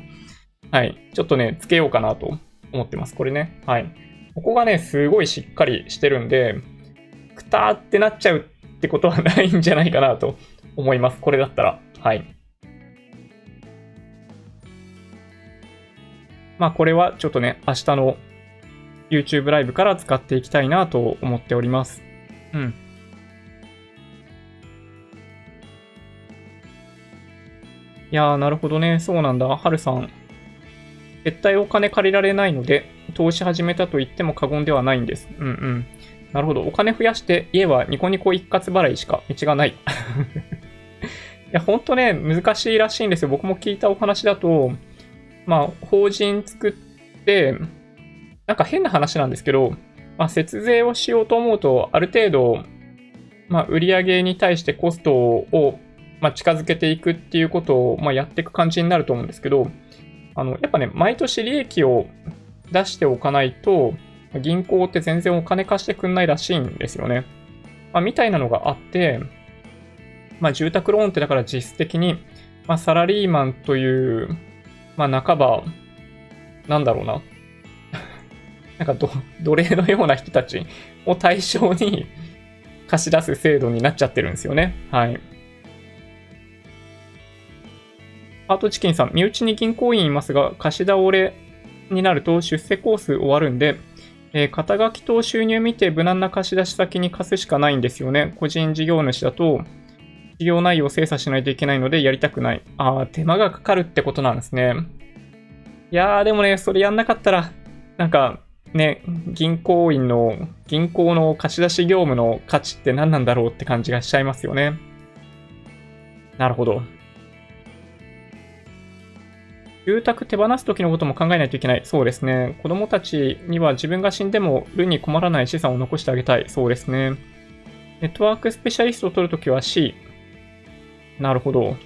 はい。ちょっとね、つけようかなと思ってます。これね。はい。ここがね、すごいしっかりしてるんで、くたーってなっちゃうってことはないんじゃないかなと思います。これだったら。はい。まあこれはちょっとね、明日の YouTube ライブから使っていきたいなと思っております。うん。いやー、なるほどね。そうなんだ。はるさん。絶対お金借りられないので、投資始めたと言っても過言ではないんです。うんうん。なるほど。お金増やして、家はニコニコ一括払いしか道がない。<laughs> いや、ほんとね、難しいらしいんですよ。僕も聞いたお話だと、まあ、法人作って、なんか変な話なんですけど、まあ、節税をしようと思うと、ある程度、まあ、売上に対してコストを、まあ、近づけていくっていうことを、まあ、やっていく感じになると思うんですけど、あの、やっぱね、毎年利益を出しておかないと、銀行って全然お金貸してくんないらしいんですよね。まあ、みたいなのがあって、まあ、住宅ローンってだから実質的に、まあ、サラリーマンという、まあ、半ば、なんだろうな。なんか奴隷のような人たちを対象に貸し出す制度になっちゃってるんですよね。はい。アートチキンさん、身内に銀行員いますが、貸し倒れになると出世コース終わるんで、えー、肩書きと収入見て無難な貸し出し先に貸すしかないんですよね。個人事業主だと、事業内容を精査しないといけないのでやりたくない。ああ、手間がかかるってことなんですね。いやー、でもね、それやんなかったら、なんか、ね、銀行員の、銀行の貸し出し業務の価値って何なんだろうって感じがしちゃいますよね。なるほど。住宅手放す時のことも考えないといけない。そうですね。子供たちには自分が死んでもるに困らない資産を残してあげたい。そうですね。ネットワークスペシャリストを取るときは C。なるほど。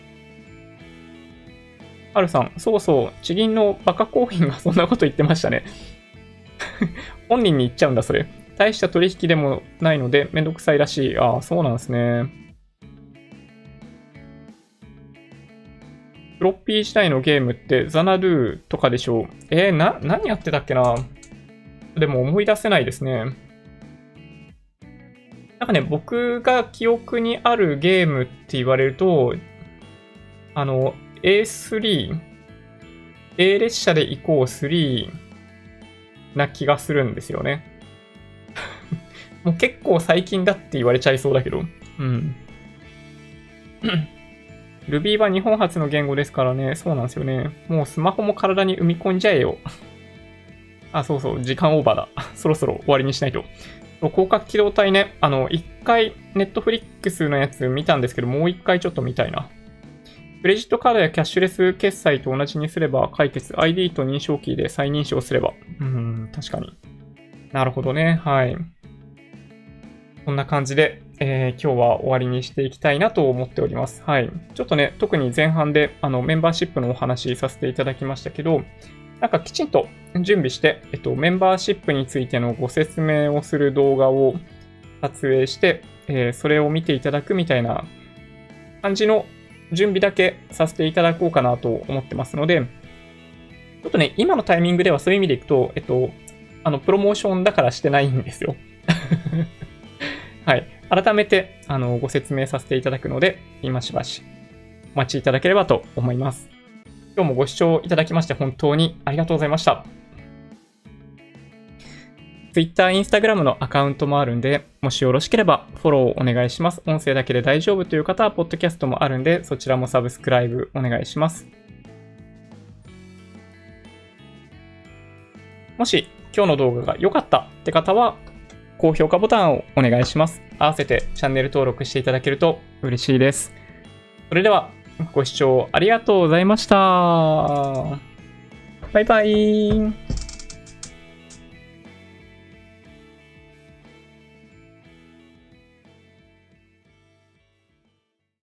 はるさん、そうそう、地銀のバカ行員がそんなこと言ってましたね。<laughs> 本人に言っちゃうんだ、それ。大した取引でもないのでめんどくさいらしい。ああ、そうなんですね。フロッピー時代のゲームってザナドゥとかでしょう。えー、な、何やってたっけなでも思い出せないですね。なんかね、僕が記憶にあるゲームって言われると、あの、A3、A 列車で行こう3な気がするんですよね。<laughs> もう結構最近だって言われちゃいそうだけど。うん。<clears throat> Ruby は日本初の言語ですからね。そうなんですよね。もうスマホも体に埋め込んじゃえよ。<laughs> あ、そうそう。時間オーバーだ。<laughs> そろそろ終わりにしないと。広角機動隊ね。あの、一回、ネットフリックスのやつ見たんですけど、もう一回ちょっと見たいな。クレジットカードやキャッシュレス決済と同じにすれば解決。ID と認証キーで再認証すれば。うん、確かに。なるほどね。はい。こんな感じで、えー、今日は終わりにしていきたいなと思っております。はい。ちょっとね、特に前半であのメンバーシップのお話させていただきましたけど、なんかきちんと準備して、えっと、メンバーシップについてのご説明をする動画を撮影して、えー、それを見ていただくみたいな感じの準備だけさせていただこうかなと思ってますので、ちょっとね、今のタイミングではそういう意味でいくと、えっと、あの、プロモーションだからしてないんですよ。<laughs> はい。改めて、あの、ご説明させていただくので、今しばしお待ちいただければと思います。今日もご視聴いただきまして本当にありがとうございました。Twitter、Instagram のアカウントもあるんで、もしよろしければフォローお願いします。音声だけで大丈夫という方は、ポッドキャストもあるんで、そちらもサブスクライブお願いします。もし今日の動画が良かったって方は、高評価ボタンをお願いします。合わせてチャンネル登録していただけると嬉しいです。それでは、ご視聴ありがとうございました。バイバイ。